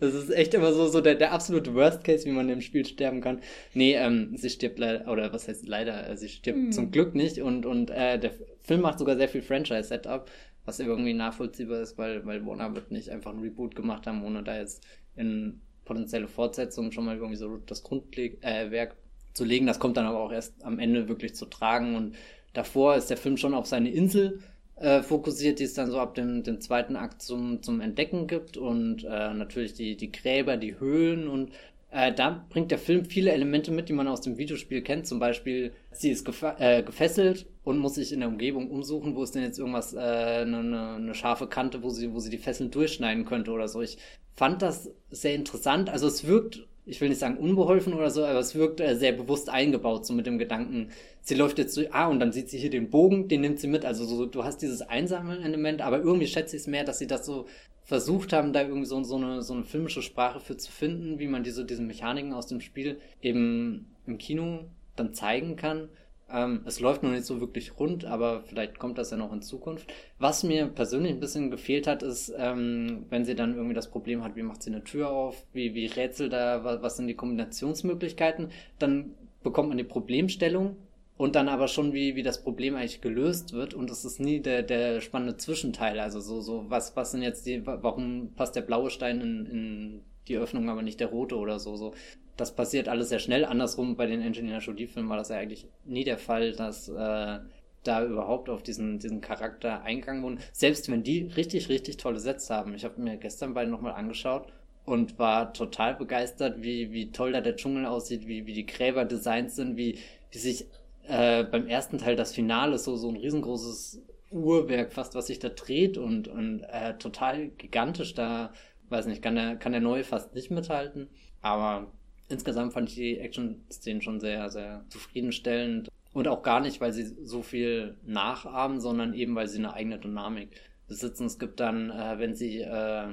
S1: Das ist echt immer so, so der, der absolute Worst Case, wie man im Spiel sterben kann. Nee, ähm, sie stirbt leider, oder was heißt leider, äh, sie stirbt mhm. zum Glück nicht und, und äh, der Film macht sogar sehr viel Franchise-Setup, was irgendwie nachvollziehbar ist, weil, weil Warner wird nicht einfach ein Reboot gemacht haben, ohne da jetzt in potenzielle Fortsetzung schon mal irgendwie so das Grundwerk äh, zu legen. Das kommt dann aber auch erst am Ende wirklich zu tragen. Und davor ist der Film schon auf seine Insel äh, fokussiert, die es dann so ab dem, dem zweiten Akt zum, zum Entdecken gibt. Und äh, natürlich die, die Gräber, die Höhlen und äh, da bringt der Film viele Elemente mit, die man aus dem Videospiel kennt. Zum Beispiel, sie ist äh, gefesselt und muss sich in der Umgebung umsuchen, wo ist denn jetzt irgendwas, äh, eine, eine, eine scharfe Kante, wo sie, wo sie die Fesseln durchschneiden könnte oder so. Ich fand das sehr interessant. Also es wirkt, ich will nicht sagen unbeholfen oder so, aber es wirkt äh, sehr bewusst eingebaut, so mit dem Gedanken, sie läuft jetzt so, ah, und dann sieht sie hier den Bogen, den nimmt sie mit. Also so, du hast dieses einsame Element, aber irgendwie schätze ich es mehr, dass sie das so versucht haben, da irgendwie so, so, eine, so eine filmische Sprache für zu finden, wie man diese, diese Mechaniken aus dem Spiel eben im Kino dann zeigen kann. Ähm, es läuft noch nicht so wirklich rund, aber vielleicht kommt das ja noch in Zukunft. Was mir persönlich ein bisschen gefehlt hat, ist, ähm, wenn sie dann irgendwie das Problem hat, wie macht sie eine Tür auf, wie, wie rätselt da, was, sind die Kombinationsmöglichkeiten, dann bekommt man die Problemstellung und dann aber schon, wie, wie das Problem eigentlich gelöst wird. Und es ist nie der, der spannende Zwischenteil, also so, so, was, was sind jetzt die, warum passt der blaue Stein in, in die Öffnung aber nicht der rote oder so. so. Das passiert alles sehr schnell. Andersrum bei den Angelina Jolie-Filmen war das ja eigentlich nie der Fall, dass äh, da überhaupt auf diesen, diesen Charakter eingegangen wurden. Selbst wenn die richtig, richtig tolle Sätze haben. Ich habe mir gestern beide nochmal angeschaut und war total begeistert, wie, wie toll da der Dschungel aussieht, wie, wie die Gräber designt sind, wie, wie sich äh, beim ersten Teil das Finale so, so ein riesengroßes Uhrwerk fast, was sich da dreht und, und äh, total gigantisch da, weiß nicht, kann der, kann der neue fast nicht mithalten. Aber insgesamt fand ich die Action-Szenen schon sehr, sehr zufriedenstellend. Und auch gar nicht, weil sie so viel nachahmen, sondern eben, weil sie eine eigene Dynamik besitzen. Es gibt dann, äh, wenn sie, äh,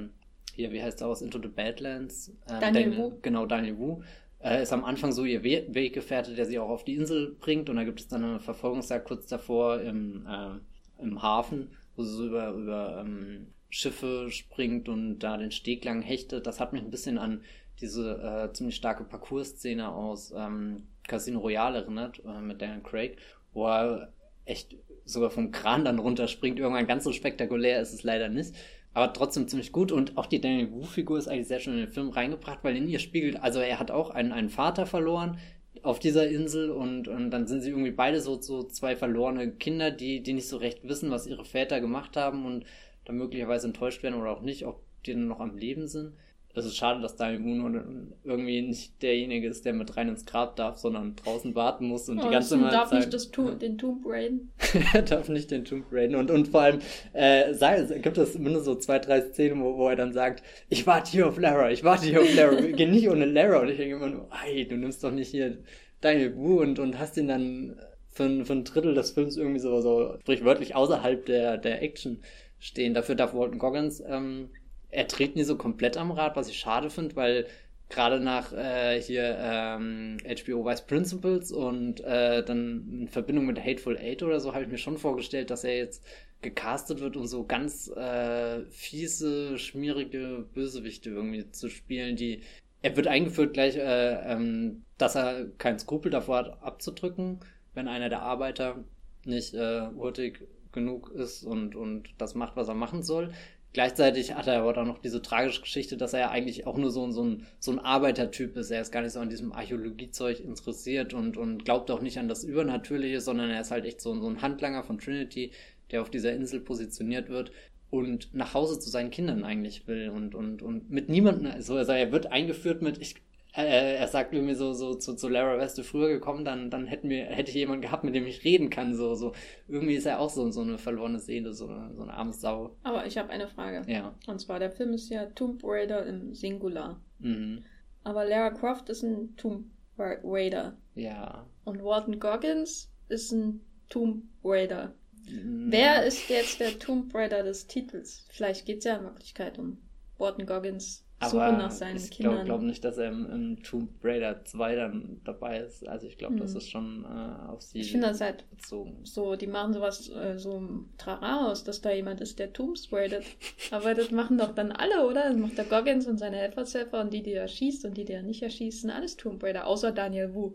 S1: hier, wie heißt der aus Into the Badlands?
S2: Äh, Daniel
S1: Daniel,
S2: Wu.
S1: Genau, Daniel Wu. Äh, ist am Anfang so ihr We Weggefährte, der sie auch auf die Insel bringt. Und da gibt es dann eine Verfolgungsjagd kurz davor im, äh, im Hafen, wo sie so über, über ähm, Schiffe springt und da den Steg lang hechtet. Das hat mich ein bisschen an diese äh, ziemlich starke Parcours-Szene aus ähm, Casino Royale erinnert, äh, mit Daniel Craig, wo er echt sogar vom Kran dann runterspringt. Irgendwann ganz so spektakulär ist es leider nicht. Aber trotzdem ziemlich gut und auch die Daniel Wu-Figur ist eigentlich sehr schön in den Film reingebracht, weil in ihr spiegelt, also er hat auch einen, einen Vater verloren auf dieser Insel und, und dann sind sie irgendwie beide so, so zwei verlorene Kinder, die, die nicht so recht wissen, was ihre Väter gemacht haben und dann möglicherweise enttäuscht werden oder auch nicht, ob die dann noch am Leben sind es ist schade, dass Daniel Moon irgendwie nicht derjenige ist, der mit rein ins Grab darf, sondern draußen warten muss und
S2: Oh,
S1: die ganze
S2: das
S1: Zeit.
S2: darf nicht das tu den Tomb Raiden.
S1: er [LAUGHS] darf nicht den Tomb Raider. Und, und vor allem äh, sei, gibt es mindestens so zwei, drei Szenen, wo, wo er dann sagt, ich warte hier auf Lara, ich warte hier auf Lara, [LAUGHS] geh nicht ohne Lara. Und ich denke immer nur, hey, du nimmst doch nicht hier Daniel Wu und, und hast ihn dann für, ein- für ein Drittel des Films irgendwie so, so sprichwörtlich außerhalb der, der Action stehen. Dafür darf Walton Goggins, ähm, er dreht nie so komplett am Rad, was ich schade finde, weil gerade nach äh, hier ähm, HBO Vice Principles und äh, dann in Verbindung mit Hateful Eight oder so habe ich mir schon vorgestellt, dass er jetzt gecastet wird, um so ganz äh, fiese, schmierige Bösewichte irgendwie zu spielen, die er wird eingeführt gleich, äh, ähm, dass er keinen Skrupel davor hat, abzudrücken, wenn einer der Arbeiter nicht äh, hurtig genug ist und, und das macht, was er machen soll. Gleichzeitig hat er aber auch noch diese tragische Geschichte, dass er ja eigentlich auch nur so, ein- so, ein, so ein Arbeitertyp ist. Er ist gar nicht so an diesem Archäologiezeug interessiert und, und glaubt auch nicht an das Übernatürliche, sondern er ist halt echt so, so ein Handlanger von Trinity, der auf dieser Insel positioniert wird und nach Hause zu seinen Kindern eigentlich will und, und, und mit niemandem, also er wird eingeführt mit, ich, äh, er sagt irgendwie so, so zu, zu Lara, wärst du früher gekommen, dann, dann hätten wir, hätte ich jemanden gehabt, mit dem ich reden kann, so, so. Irgendwie ist er auch so, so eine verlorene Seele, so eine, so eine arme Sau.
S2: Aber ich habe eine Frage.
S1: Ja.
S2: Und zwar, der Film ist ja Tomb Raider im Singular.
S1: Mhm.
S2: Aber Lara Croft ist ein Tomb Ra- Raider.
S1: Ja.
S2: Und Walton Goggins ist ein Tomb Raider.
S1: Mhm.
S2: Wer ist jetzt der Tomb Raider des Titels? Vielleicht geht es ja in Wirklichkeit um Walton Goggins Suche nach seinen
S1: ich
S2: Kindern.
S1: glaube glaub nicht, dass er im, im Tomb Raider 2 dann dabei ist. Also ich glaube,
S2: Hm.
S1: das ist schon äh, auf sie
S2: Ich finde das halt
S1: bezogen.
S2: so, die machen sowas äh, so Trara aus, dass da jemand ist, der Tombs raidet. Aber das machen doch dann alle, oder? Das macht der Goggins und seine Helfershelfer und die, die er schießt und die, die er nicht erschießt, sind alles Tomb Raider, außer Daniel Wu.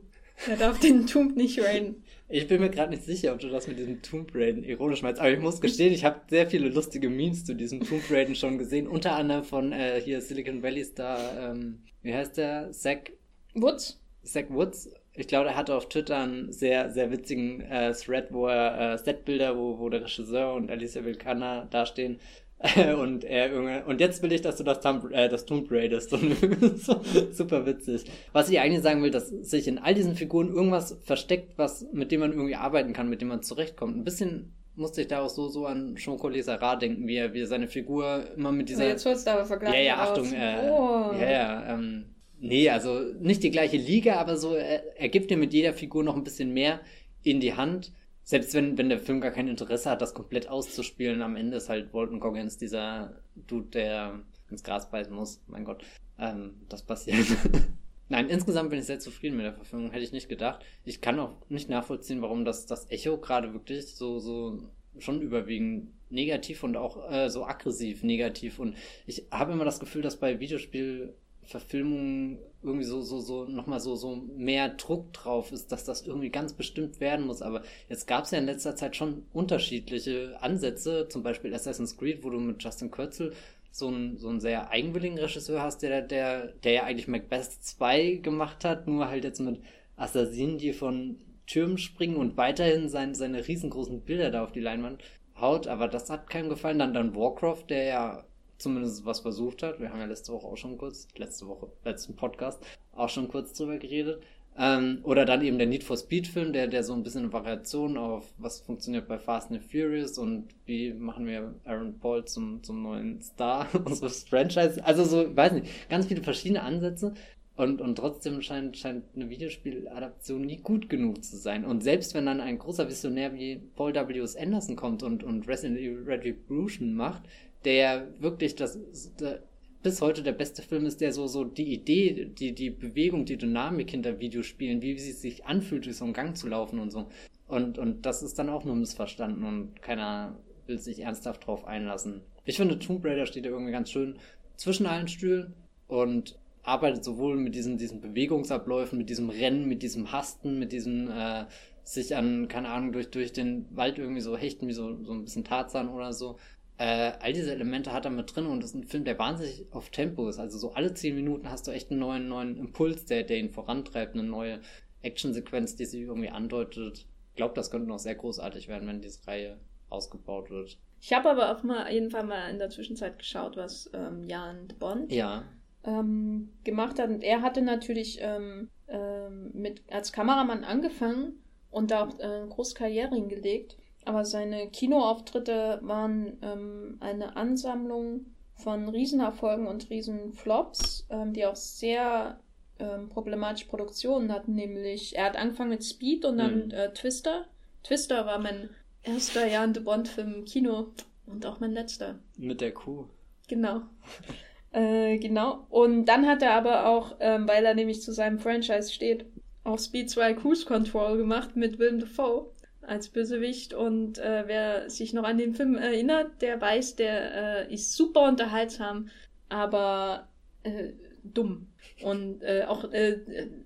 S2: Er darf den Tomb nicht raiden.
S1: Ich bin mir gerade nicht sicher, ob du das mit diesem Tomb Raider ironisch meinst, aber ich muss gestehen, ich habe sehr viele lustige Memes zu diesem Tomb Raider schon gesehen, unter anderem von äh, hier Silicon Valley Star, ähm, wie heißt der? Zack,
S2: Woods?
S1: Zack Woods. Ich glaube, er hatte auf Twitter einen sehr, sehr witzigen äh, Thread, wo er äh, Setbilder, wo, wo der Regisseur und Alicia Vikander dastehen. [LAUGHS] und er irgendwie, und jetzt will ich, dass du das, Tomb, äh, das Tomb Raidest. [LAUGHS] Super witzig. Was ich eigentlich sagen will, dass sich in all diesen Figuren irgendwas versteckt, was, mit dem man irgendwie arbeiten kann, mit dem man zurechtkommt. Ein bisschen musste ich da auch so, so an Jean-Claude denken, wie er, wie er seine Figur immer mit dieser.
S2: Jetzt holst du aber Vergleich
S1: Ja, ja. Achtung. Äh,
S2: oh.
S1: Ja, ja. Ähm, nee, also nicht die gleiche Liga, aber so, er, er gibt dir mit jeder Figur noch ein bisschen mehr in die Hand. Selbst wenn, wenn der Film gar kein Interesse hat, das komplett auszuspielen, am Ende ist halt Walton Goggins dieser Dude, der ins Gras beißen muss. Mein Gott, ähm, das passiert. [LAUGHS] Nein, insgesamt bin ich sehr zufrieden mit der Verfilmung, hätte ich nicht gedacht. Ich kann auch nicht nachvollziehen, warum das, das Echo gerade wirklich so, so schon überwiegend negativ und auch äh, so aggressiv negativ. Und ich habe immer das Gefühl, dass bei Videospielverfilmungen irgendwie so, so, so nochmal so, so mehr Druck drauf ist, dass das irgendwie ganz bestimmt werden muss. Aber jetzt gab es ja in letzter Zeit schon unterschiedliche Ansätze, zum Beispiel Assassin's Creed, wo du mit Justin Kürzel so einen, so einen sehr eigenwilligen Regisseur hast, der, der, der ja eigentlich Macbeth 2 gemacht hat, nur halt jetzt mit Assassinen, die von Türmen springen und weiterhin sein, seine riesengroßen Bilder da auf die Leinwand haut, aber das hat keinem gefallen. Dann, dann Warcraft, der ja zumindest was versucht hat. Wir haben ja letzte Woche auch schon kurz, letzte Woche, letzten Podcast, auch schon kurz drüber geredet. Ähm, oder dann eben der Need for Speed Film, der, der so ein bisschen eine Variation auf was funktioniert bei Fast and Furious und wie machen wir Aaron Paul zum, zum neuen Star [LAUGHS] unseres Franchise. Also so, weiß nicht, ganz viele verschiedene Ansätze. Und, und trotzdem scheint, scheint eine Videospieladaption nie gut genug zu sein. Und selbst wenn dann ein großer Visionär wie Paul W. S. Anderson kommt und, und Resident Evil Retribution macht, der wirklich das, der, bis heute der beste Film ist, der so, so die Idee, die, die Bewegung, die Dynamik hinter Videospielen, wie, es sich anfühlt, durch so einen Gang zu laufen und so. Und, und das ist dann auch nur missverstanden und keiner will sich ernsthaft drauf einlassen. Ich finde, Tomb Raider steht da irgendwie ganz schön zwischen allen Stühlen und arbeitet sowohl mit diesen, diesen Bewegungsabläufen, mit diesem Rennen, mit diesem Hasten, mit diesem äh, sich an, keine Ahnung, durch, durch den Wald irgendwie so hechten, wie so, so ein bisschen Tarzan oder so, äh, all diese Elemente hat er mit drin und das ist ein Film, der wahnsinnig auf Tempo ist. Also so alle zehn Minuten hast du echt einen neuen, neuen Impuls, der, der ihn vorantreibt, eine neue Actionsequenz, die sich irgendwie andeutet. Ich glaube, das könnte noch sehr großartig werden, wenn diese Reihe ausgebaut wird.
S2: Ich habe aber auch mal jeden Fall mal in der Zwischenzeit geschaut, was ähm, Jan de Bond
S1: ja.
S2: ähm, gemacht hat. Und er hatte natürlich ähm, ähm mit als Kameramann angefangen und da auch äh, eine große Karriere hingelegt. Aber seine Kinoauftritte waren ähm, eine Ansammlung von Riesenerfolgen und Riesenflops, ähm, die auch sehr ähm, problematische Produktionen hatten. Nämlich, er hat angefangen mit Speed und dann mhm. äh, Twister. Twister war mein erster Jan de Bond-Film im Kino und auch mein letzter.
S1: Mit der Kuh.
S2: Genau. [LAUGHS] äh, genau. Und dann hat er aber auch, ähm, weil er nämlich zu seinem Franchise steht, auch Speed 2 Cruise Control gemacht mit Willem Dafoe als Bösewicht. Und äh, wer sich noch an den Film erinnert, der weiß, der äh, ist super unterhaltsam, aber äh, dumm. Und äh, auch äh,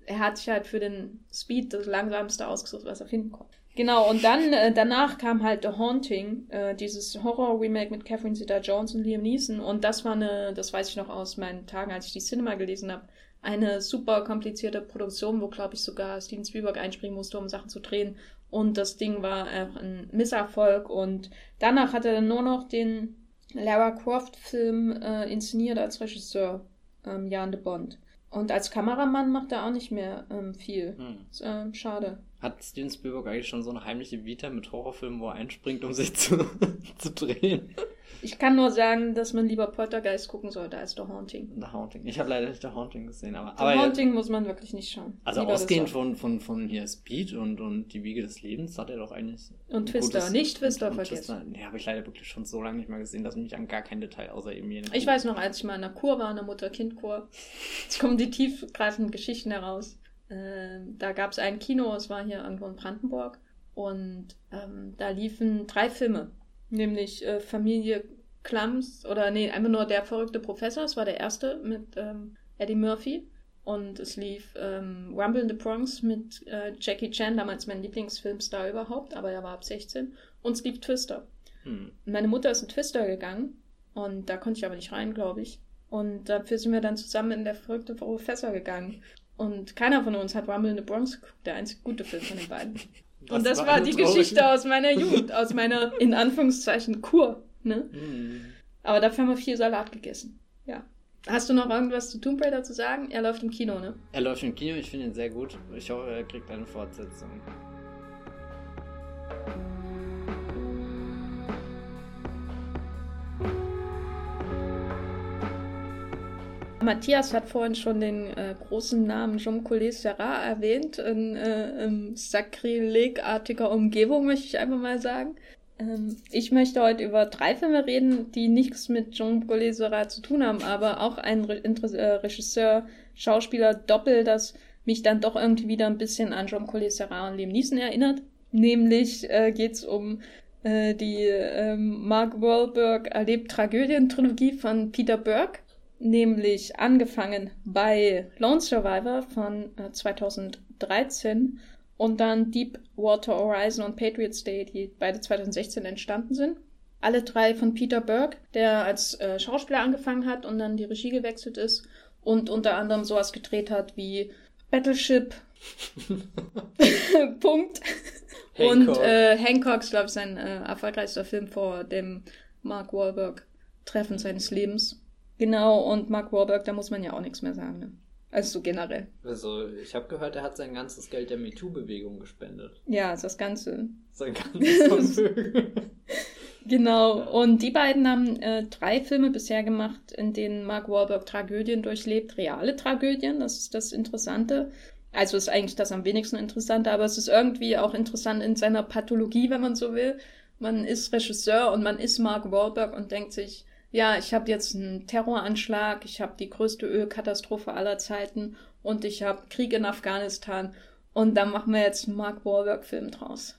S2: er hat sich halt für den Speed das langsamste ausgesucht, was er finden konnte. Genau, und dann äh, danach kam halt The Haunting, dieses Horror-Remake mit Catherine Zeta-Jones und Liam Neeson. Und das war eine, das weiß ich noch aus meinen Tagen, als ich die Cinema gelesen habe, eine super komplizierte Produktion, wo, glaube ich, sogar Steven Spielberg einspringen musste, um Sachen zu drehen. Und das Ding war einfach ein Misserfolg. Und danach hat er dann nur noch den Lara Croft-Film äh, inszeniert als Regisseur, ähm, Jan de Bond. Und als Kameramann macht er auch nicht mehr ähm, viel. Hm. Ist, äh, schade.
S1: Hat Steven Spielberg eigentlich schon so eine heimliche Vita mit Horrorfilmen, wo er einspringt, um sich zu, [LAUGHS] zu drehen?
S2: Ich kann nur sagen, dass man lieber Poltergeist gucken sollte als The Haunting.
S1: The Haunting. Ich habe leider nicht The Haunting gesehen, aber.
S2: The aber Haunting ja, muss man wirklich nicht schauen.
S1: Also lieber ausgehend von, von, von hier Speed und, und die Wiege des Lebens hat er doch eigentlich.
S2: Und Twister, gutes, nicht Twister und, vergessen. Twister,
S1: nee, habe ich leider wirklich schon so lange nicht mehr gesehen, dass mich an gar kein Detail außer eben
S2: jene. Ich weiß noch, als ich mal in einer Kur war, in der Mutter-Kind-Kur, [LAUGHS] es kommen die tiefgreifenden Geschichten heraus. Ähm, da gab es ein Kino, es war hier irgendwo in Brandenburg. Und ähm, da liefen drei Filme. Nämlich äh, Familie Clums, oder nee, einfach nur Der verrückte Professor, es war der erste mit ähm, Eddie Murphy. Und es lief ähm, Rumble in the Bronx mit äh, Jackie Chan, damals mein Lieblingsfilmstar überhaupt, aber er war ab 16. Und es lief Twister. Hm. Meine Mutter ist in Twister gegangen und da konnte ich aber nicht rein, glaube ich. Und dafür sind wir dann zusammen in Der verrückte Professor gegangen. Und keiner von uns hat Rumble in the Bronx geguckt, der einzige gute Film von den beiden. [LAUGHS] Das und das war, war die Geschichte aus meiner Jugend, aus meiner, in Anführungszeichen, Kur. Ne? Mhm. Aber dafür haben wir viel Salat gegessen. Ja. Hast du noch irgendwas zu Tomb Raider zu sagen? Er läuft im Kino, ne?
S1: Er läuft im Kino, ich finde ihn sehr gut. Ich hoffe, er kriegt eine Fortsetzung.
S2: Matthias hat vorhin schon den äh, großen Namen Jean Collet Serra erwähnt, in, äh, in sakrilegartiger Umgebung, möchte ich einfach mal sagen. Ähm, ich möchte heute über drei Filme reden, die nichts mit Jean Paul Serra zu tun haben, aber auch ein Re äh, Regisseur, Schauspieler Doppel, das mich dann doch irgendwie wieder ein bisschen an Jean Paul Serra und Liam Neeson erinnert. Nämlich äh, geht es um äh, die ähm, Mark Wahlberg erlebt Tragödien-Trilogie von Peter Burke, nämlich angefangen bei Lone Survivor von äh, 2013 und dann Deepwater Horizon und Patriots Day, die beide 2016 entstanden sind. alle drei von Peter Burke, der als äh, Schauspieler angefangen hat und dann die Regie gewechselt ist und unter anderem sowas gedreht hat wie Battleship. [LAUGHS] Punkt. Und äh, Hancock ist, glaube ich, sein äh, erfolgreichster Film vor dem Mark Wahlberg Treffen seines Lebens. Genau, und Mark Wahlberg, da muss man ja auch nichts mehr sagen. Ne? Also so generell.
S1: Also, ich habe gehört, er hat sein ganzes Geld der MeToo-Bewegung gespendet.
S2: Ja, das Ganze. Sein ganzes [LAUGHS] Vermögen. genau, ja. und die beiden haben äh, drei Filme bisher gemacht, in denen Mark Wahlberg Tragödien durchlebt. Reale Tragödien, das ist das Interessante. Also ist eigentlich das am wenigsten Interessante, aber es ist irgendwie auch interessant in seiner Pathologie, wenn man so will. Man ist Regisseur und man ist Mark Wahlberg und denkt sich, ja, ich habe jetzt einen Terroranschlag, ich habe die größte Ölkatastrophe aller Zeiten und ich habe Krieg in Afghanistan und da machen wir jetzt einen Mark Wahlberg-Film draus.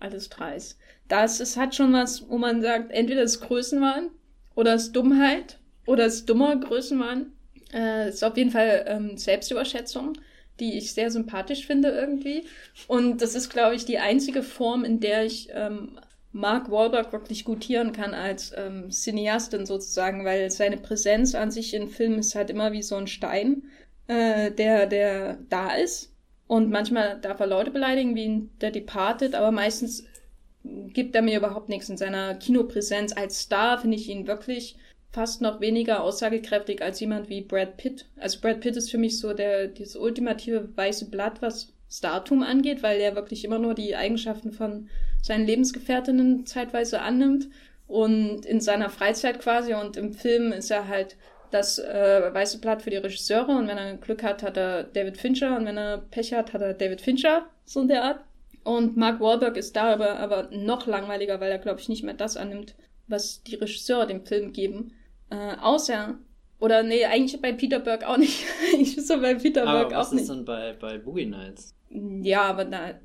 S2: Alles dreist. Das ist, hat schon was, wo man sagt, entweder ist Größenwahn oder ist Dummheit oder ist dummer Größenwahn. Äh, ist auf jeden Fall ähm, Selbstüberschätzung, die ich sehr sympathisch finde irgendwie. Und das ist, glaube ich, die einzige Form, in der ich ähm, Mark Wahlberg wirklich gutieren kann als ähm, Cineastin sozusagen, weil seine Präsenz an sich in Filmen ist halt immer wie so ein Stein, äh, der, der da ist. Und manchmal darf er Leute beleidigen, wie in The Departed, aber meistens gibt er mir überhaupt nichts. In seiner Kinopräsenz als Star finde ich ihn wirklich fast noch weniger aussagekräftig als jemand wie Brad Pitt. Also Brad Pitt ist für mich so der, dieses ultimative weiße Blatt, was Startum angeht, weil er wirklich immer nur die Eigenschaften von seinen Lebensgefährtinnen zeitweise annimmt und in seiner Freizeit quasi und im Film ist er halt das äh, weiße Blatt für die Regisseure und wenn er Glück hat, hat er David Fincher und wenn er Pech hat, hat er David Fincher, so in der Art. Und Mark Wahlberg ist da aber, aber noch langweiliger, weil er, glaube ich, nicht mehr das annimmt, was die Regisseure dem Film geben. Äh, außer, oder nee, eigentlich bei Peter Burke auch nicht. [LAUGHS] ich so bei Peter
S1: aber Burke auch nicht. Was ist denn bei, bei Boogie Nights?
S2: Ja, aber da,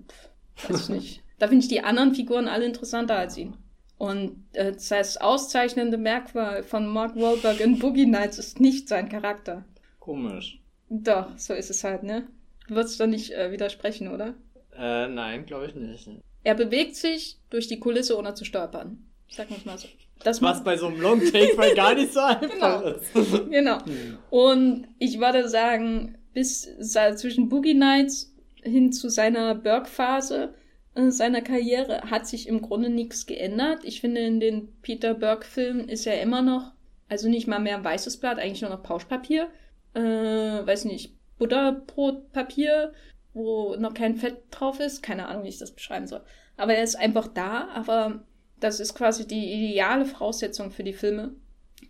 S2: weiß ich nicht. Da finde ich die anderen Figuren alle interessanter als ihn. Und äh, das auszeichnende Merkmal von Mark Wahlberg in Boogie Nights ist nicht sein Charakter.
S1: Komisch.
S2: Doch, so ist es halt, ne? Du würdest doch nicht äh, widersprechen, oder?
S1: Äh, nein, glaube ich nicht.
S2: Er bewegt sich durch die Kulisse, ohne zu stolpern. Sag wir mal so.
S1: Das Was bei so einem Long Take mal gar nicht so [LAUGHS] einfach
S2: genau. ist. [LAUGHS] genau. Hm. Und ich würde sagen, bis zwischen Boogie Nights hin zu seiner Burke-Phase äh, seiner Karriere hat sich im Grunde nichts geändert. Ich finde, in den Peter Burke-Filmen ist er immer noch, also nicht mal mehr ein weißes Blatt, eigentlich nur noch Pauschpapier. Äh, weiß nicht, Butterbrotpapier, wo noch kein Fett drauf ist. Keine Ahnung, wie ich das beschreiben soll. Aber er ist einfach da, aber das ist quasi die ideale Voraussetzung für die Filme,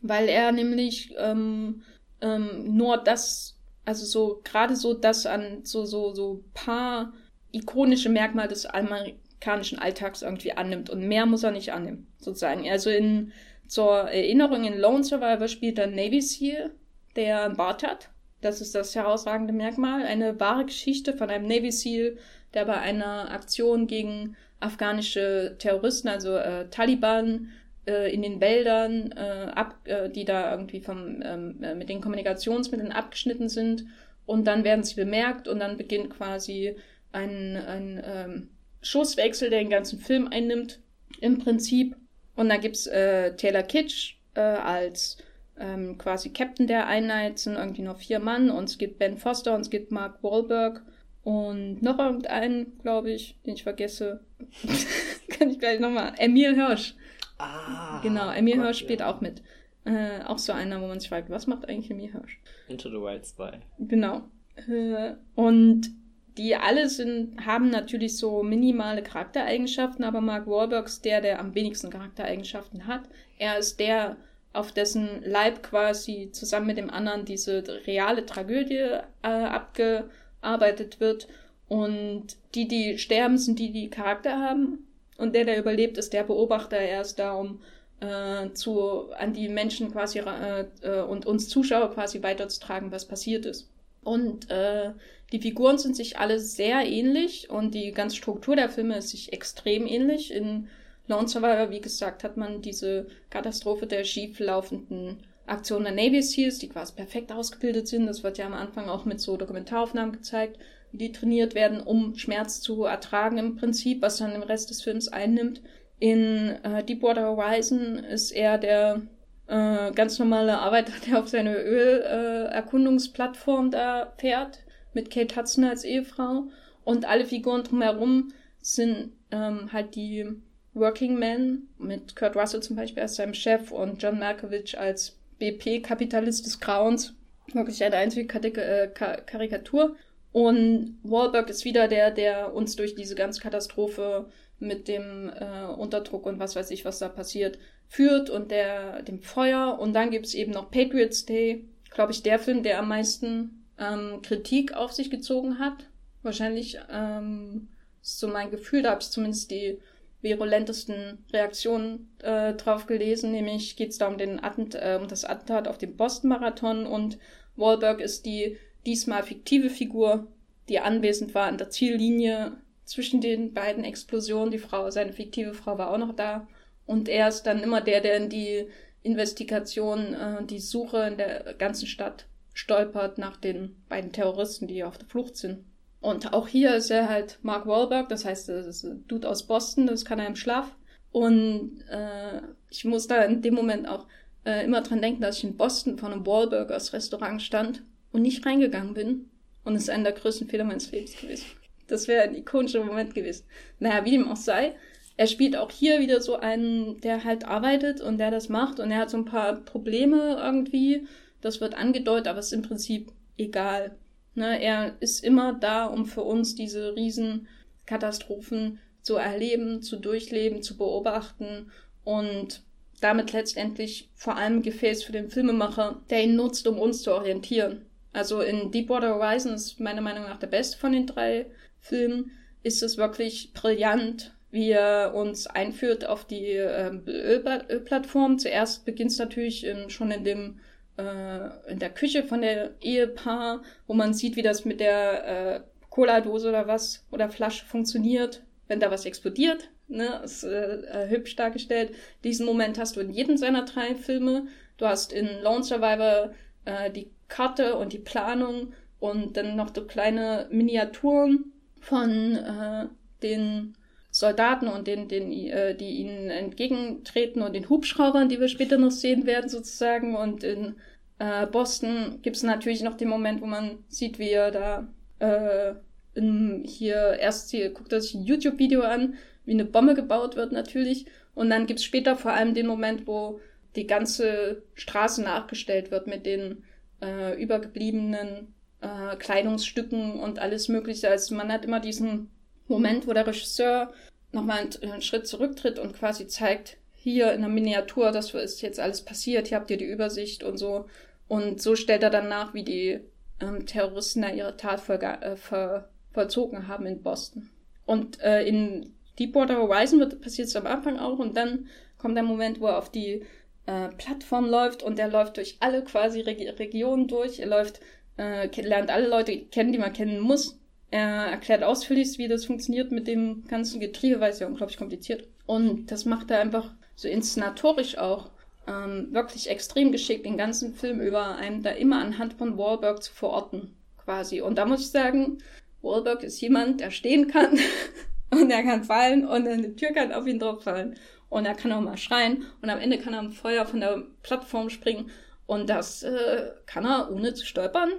S2: weil er nämlich ähm, ähm, nur das also so, gerade so das an so, so, so paar ikonische Merkmale des amerikanischen Alltags irgendwie annimmt. Und mehr muss er nicht annehmen, sozusagen. Also in, zur Erinnerung, in Lone Survivor spielt er Navy SEAL, der einen Bart hat. Das ist das herausragende Merkmal. Eine wahre Geschichte von einem Navy SEAL, der bei einer Aktion gegen afghanische Terroristen, also äh, Taliban, äh, in den Wäldern, äh, ab, äh, die da irgendwie vom, ähm, äh, mit den Kommunikationsmitteln abgeschnitten sind. Und dann werden sie bemerkt und dann beginnt quasi ein, ein ähm, Schusswechsel, der den ganzen Film einnimmt, im Prinzip. Und dann gibt's äh, Taylor Kitsch äh, als ähm, quasi Captain der Einheit, sind irgendwie noch vier Mann und es gibt Ben Foster und es gibt Mark Wahlberg und noch irgendeinen, glaube ich, den ich vergesse. [LAUGHS] Kann ich gleich nochmal. Emil Hirsch. Ah, genau, Emil Hirsch spielt ja. auch mit. Äh, auch so einer, wo man sich fragt, was macht eigentlich Emil Hirsch?
S1: Into the Wild 2.
S2: Genau. Äh, und die alle sind, haben natürlich so minimale Charaktereigenschaften, aber Mark Wahlberg ist der, der am wenigsten Charaktereigenschaften hat. Er ist der, auf dessen Leib quasi zusammen mit dem anderen diese reale Tragödie äh, abgearbeitet wird. Und die, die sterben, sind die, die Charakter haben. Und der, der überlebt, ist der Beobachter. Er ist da, um äh, zu, an die Menschen quasi äh, äh, und uns Zuschauer quasi weiterzutragen, was passiert ist. Und äh, die Figuren sind sich alle sehr ähnlich und die ganze Struktur der Filme ist sich extrem ähnlich. In Lone Survivor, wie gesagt, hat man diese Katastrophe der schieflaufenden Aktionen der Navy Seals, die quasi perfekt ausgebildet sind. Das wird ja am Anfang auch mit so Dokumentaraufnahmen gezeigt die trainiert werden, um Schmerz zu ertragen im Prinzip, was dann im Rest des Films einnimmt. In äh, Deepwater Horizon ist er der äh, ganz normale Arbeiter, der auf seine Ölerkundungsplattform äh, da fährt, mit Kate Hudson als Ehefrau. Und alle Figuren drumherum sind ähm, halt die Working Men, mit Kurt Russell zum Beispiel als seinem Chef und John Malkovich als BP-Kapitalist des Grauens. Wirklich eine einzige äh, Karikatur. Und Wahlberg ist wieder der, der uns durch diese ganze Katastrophe mit dem äh, Unterdruck und was weiß ich, was da passiert, führt und der dem Feuer. Und dann gibt es eben noch Patriots Day, glaube ich, der Film, der am meisten ähm, Kritik auf sich gezogen hat. Wahrscheinlich ähm, ist so mein Gefühl, da habe ich zumindest die virulentesten Reaktionen äh, drauf gelesen, nämlich geht es da um, den Attent äh, um das Attentat auf den Boston-Marathon und Wahlberg ist die diesmal fiktive Figur, die anwesend war an der Ziellinie zwischen den beiden Explosionen. Die Frau, seine fiktive Frau war auch noch da. Und er ist dann immer der, der in die Investigation, äh, die Suche in der ganzen Stadt stolpert nach den beiden Terroristen, die auf der Flucht sind. Und auch hier ist er halt Mark Wahlberg, das heißt, das ist ein Dude aus Boston, das kann er im Schlaf. Und äh, ich muss da in dem Moment auch äh, immer dran denken, dass ich in Boston vor einem Wahlburgers Restaurant stand und nicht reingegangen bin. Und es ist einer der größten Fehler meines Lebens gewesen. Das wäre ein ikonischer Moment gewesen. Naja, wie dem auch sei, er spielt auch hier wieder so einen, der halt arbeitet und der das macht und er hat so ein paar Probleme irgendwie. Das wird angedeutet, aber es ist im Prinzip egal. Ne, er ist immer da, um für uns diese Riesenkatastrophen zu erleben, zu durchleben, zu beobachten und damit letztendlich vor allem Gefäß für den Filmemacher, der ihn nutzt, um uns zu orientieren. Also in Deepwater Horizon ist meiner Meinung nach der beste von den drei Filmen, ist es wirklich brillant, wie er uns einführt auf die äh, Ölplattform. Zuerst beginnt es natürlich ähm, schon in dem äh, in der Küche von der Ehepaar, wo man sieht, wie das mit der äh, Cola-Dose oder was oder Flasche funktioniert, wenn da was explodiert. Ne, ist äh, äh, hübsch dargestellt. Diesen Moment hast du in jedem seiner drei Filme. Du hast in Lone Survivor äh, die Karte und die Planung und dann noch so kleine Miniaturen von äh, den Soldaten und den, den, äh, die ihnen entgegentreten und den Hubschraubern, die wir später noch sehen werden, sozusagen. Und in äh, Boston gibt es natürlich noch den Moment, wo man sieht, wie er da äh, in, hier erst hier guckt er sich ein YouTube-Video an, wie eine Bombe gebaut wird natürlich. Und dann gibt es später vor allem den Moment, wo die ganze Straße nachgestellt wird mit den äh, übergebliebenen äh, Kleidungsstücken und alles Mögliche. Also man hat immer diesen Moment, wo der Regisseur nochmal einen, Schritt zurücktritt und quasi zeigt, hier in der Miniatur, das ist jetzt alles passiert, hier habt ihr die Übersicht und so. Und so stellt er dann nach, wie die ähm, Terroristen da ihre Tat äh, ver- vollzogen haben in Boston. Und äh, in Deepwater Horizon passiert es am Anfang auch und dann kommt der Moment, wo er auf die äh, Plattform läuft und er läuft durch alle quasi Reg Regionen durch. Er läuft, äh, lernt alle Leute kennen, die man kennen muss. Er erklärt ausführlich, wie das funktioniert mit dem ganzen Getriebe, weil es ja unglaublich kompliziert. Und das macht er einfach so inszenatorisch auch ähm, wirklich extrem geschickt, den ganzen Film über einem da immer anhand von Wahlberg zu verorten, quasi. Und da muss ich sagen, Wahlberg ist jemand, der stehen kann [LAUGHS] und er kann fallen und eine Tür kann auf ihn drauf fallen und er kann auch mal schreien und am Ende kann er am Feuer von der Plattform springen und das äh, kann er ohne zu stolpern,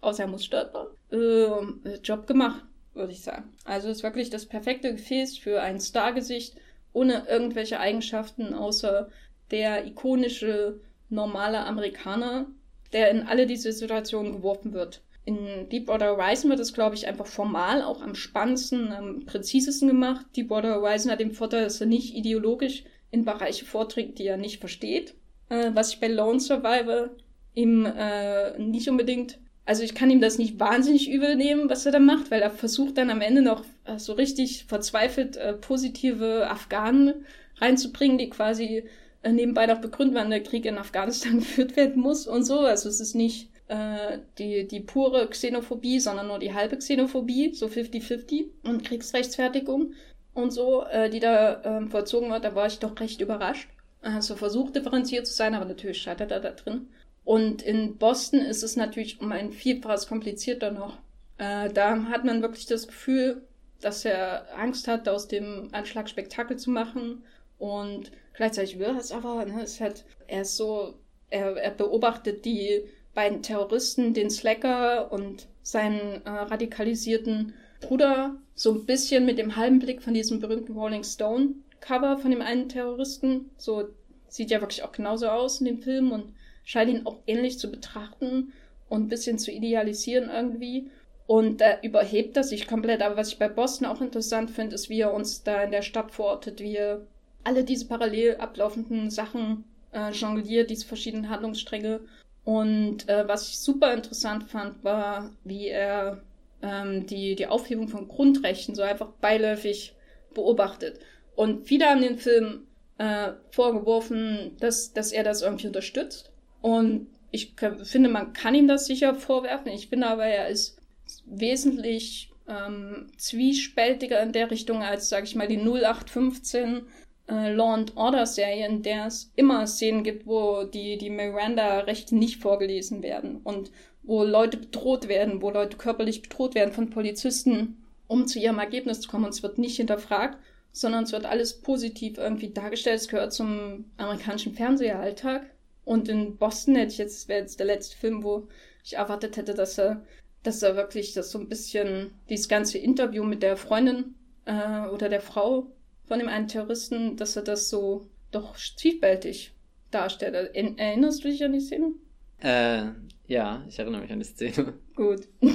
S2: außer er muss stolpern. Äh, Job gemacht, würde ich sagen. Also ist wirklich das perfekte Gefäß für ein Stargesicht ohne irgendwelche Eigenschaften außer der ikonische normale Amerikaner, der in alle diese Situationen geworfen wird. In Deepwater Horizon wird es, glaube ich, einfach formal auch am spannendsten, am präzisesten gemacht. Deepwater Horizon hat den Vorteil, dass er nicht ideologisch in Bereiche vorträgt, die er nicht versteht. Äh, was ich bei Lone Survivor ihm äh, nicht unbedingt, also ich kann ihm das nicht wahnsinnig übel nehmen, was er da macht, weil er versucht dann am Ende noch äh, so richtig verzweifelt äh, positive Afghanen reinzubringen, die quasi äh, nebenbei noch begründen, wann der Krieg in Afghanistan [LAUGHS] geführt werden muss und so. Also es ist nicht äh, die, die pure Xenophobie, sondern nur die halbe Xenophobie, so 50-50 und Kriegsrechtsfertigung und so, äh, die da äh, vollzogen wird, da war ich doch recht überrascht. Also versucht differenziert zu sein, aber natürlich scheitert er da drin. Und in Boston ist es natürlich um ein Vielfaches komplizierter noch. Äh, da hat man wirklich das Gefühl, dass er Angst hat, aus dem Anschlag Spektakel zu machen Und gleichzeitig will er es aber, ne, ist halt, er ist so, er, er beobachtet die beiden Terroristen, den Slacker und seinen äh, radikalisierten Bruder, so ein bisschen mit dem halben Blick von diesem berühmten Rolling Stone Cover von dem einen Terroristen. So sieht ja wirklich auch genauso aus in dem Film und scheint ihn auch ähnlich zu betrachten und ein bisschen zu idealisieren irgendwie. Und da überhebt er sich komplett. Aber was ich bei Boston auch interessant finde, ist, wie er uns da in der Stadt verortet, wie er alle diese parallel ablaufenden Sachen äh, jongliert, diese verschiedenen Handlungsstränge. Und äh, was ich super interessant fand, war, wie er ähm, die, die Aufhebung von Grundrechten so einfach beiläufig beobachtet. Und viele haben den Film äh, vorgeworfen, dass, dass er das irgendwie unterstützt. Und ich finde, man kann ihm das sicher vorwerfen. Ich finde aber, er ist wesentlich ähm, zwiespältiger in der Richtung als, sag ich mal, die 0815 äh, Law and Order Serie, in der es immer Szenen gibt, wo die, die Miranda-Rechte nicht vorgelesen werden und wo Leute bedroht werden, wo Leute körperlich bedroht werden von Polizisten, um zu ihrem Ergebnis zu kommen. Und es wird nicht hinterfragt, sondern es wird alles positiv irgendwie dargestellt. Es gehört zum amerikanischen Fernsehalltag. Und in Boston hätte ich jetzt, das wäre jetzt der letzte Film, wo ich erwartet hätte, dass er, dass er wirklich das so ein bisschen, dieses ganze Interview mit der Freundin äh, oder der Frau von dem einen Terroristen, dass er das so doch zwiespältig darstellt. Erinnerst du dich an die Szene?
S1: Äh, ja, ich erinnere mich an die Szene.
S2: Gut. [LAUGHS]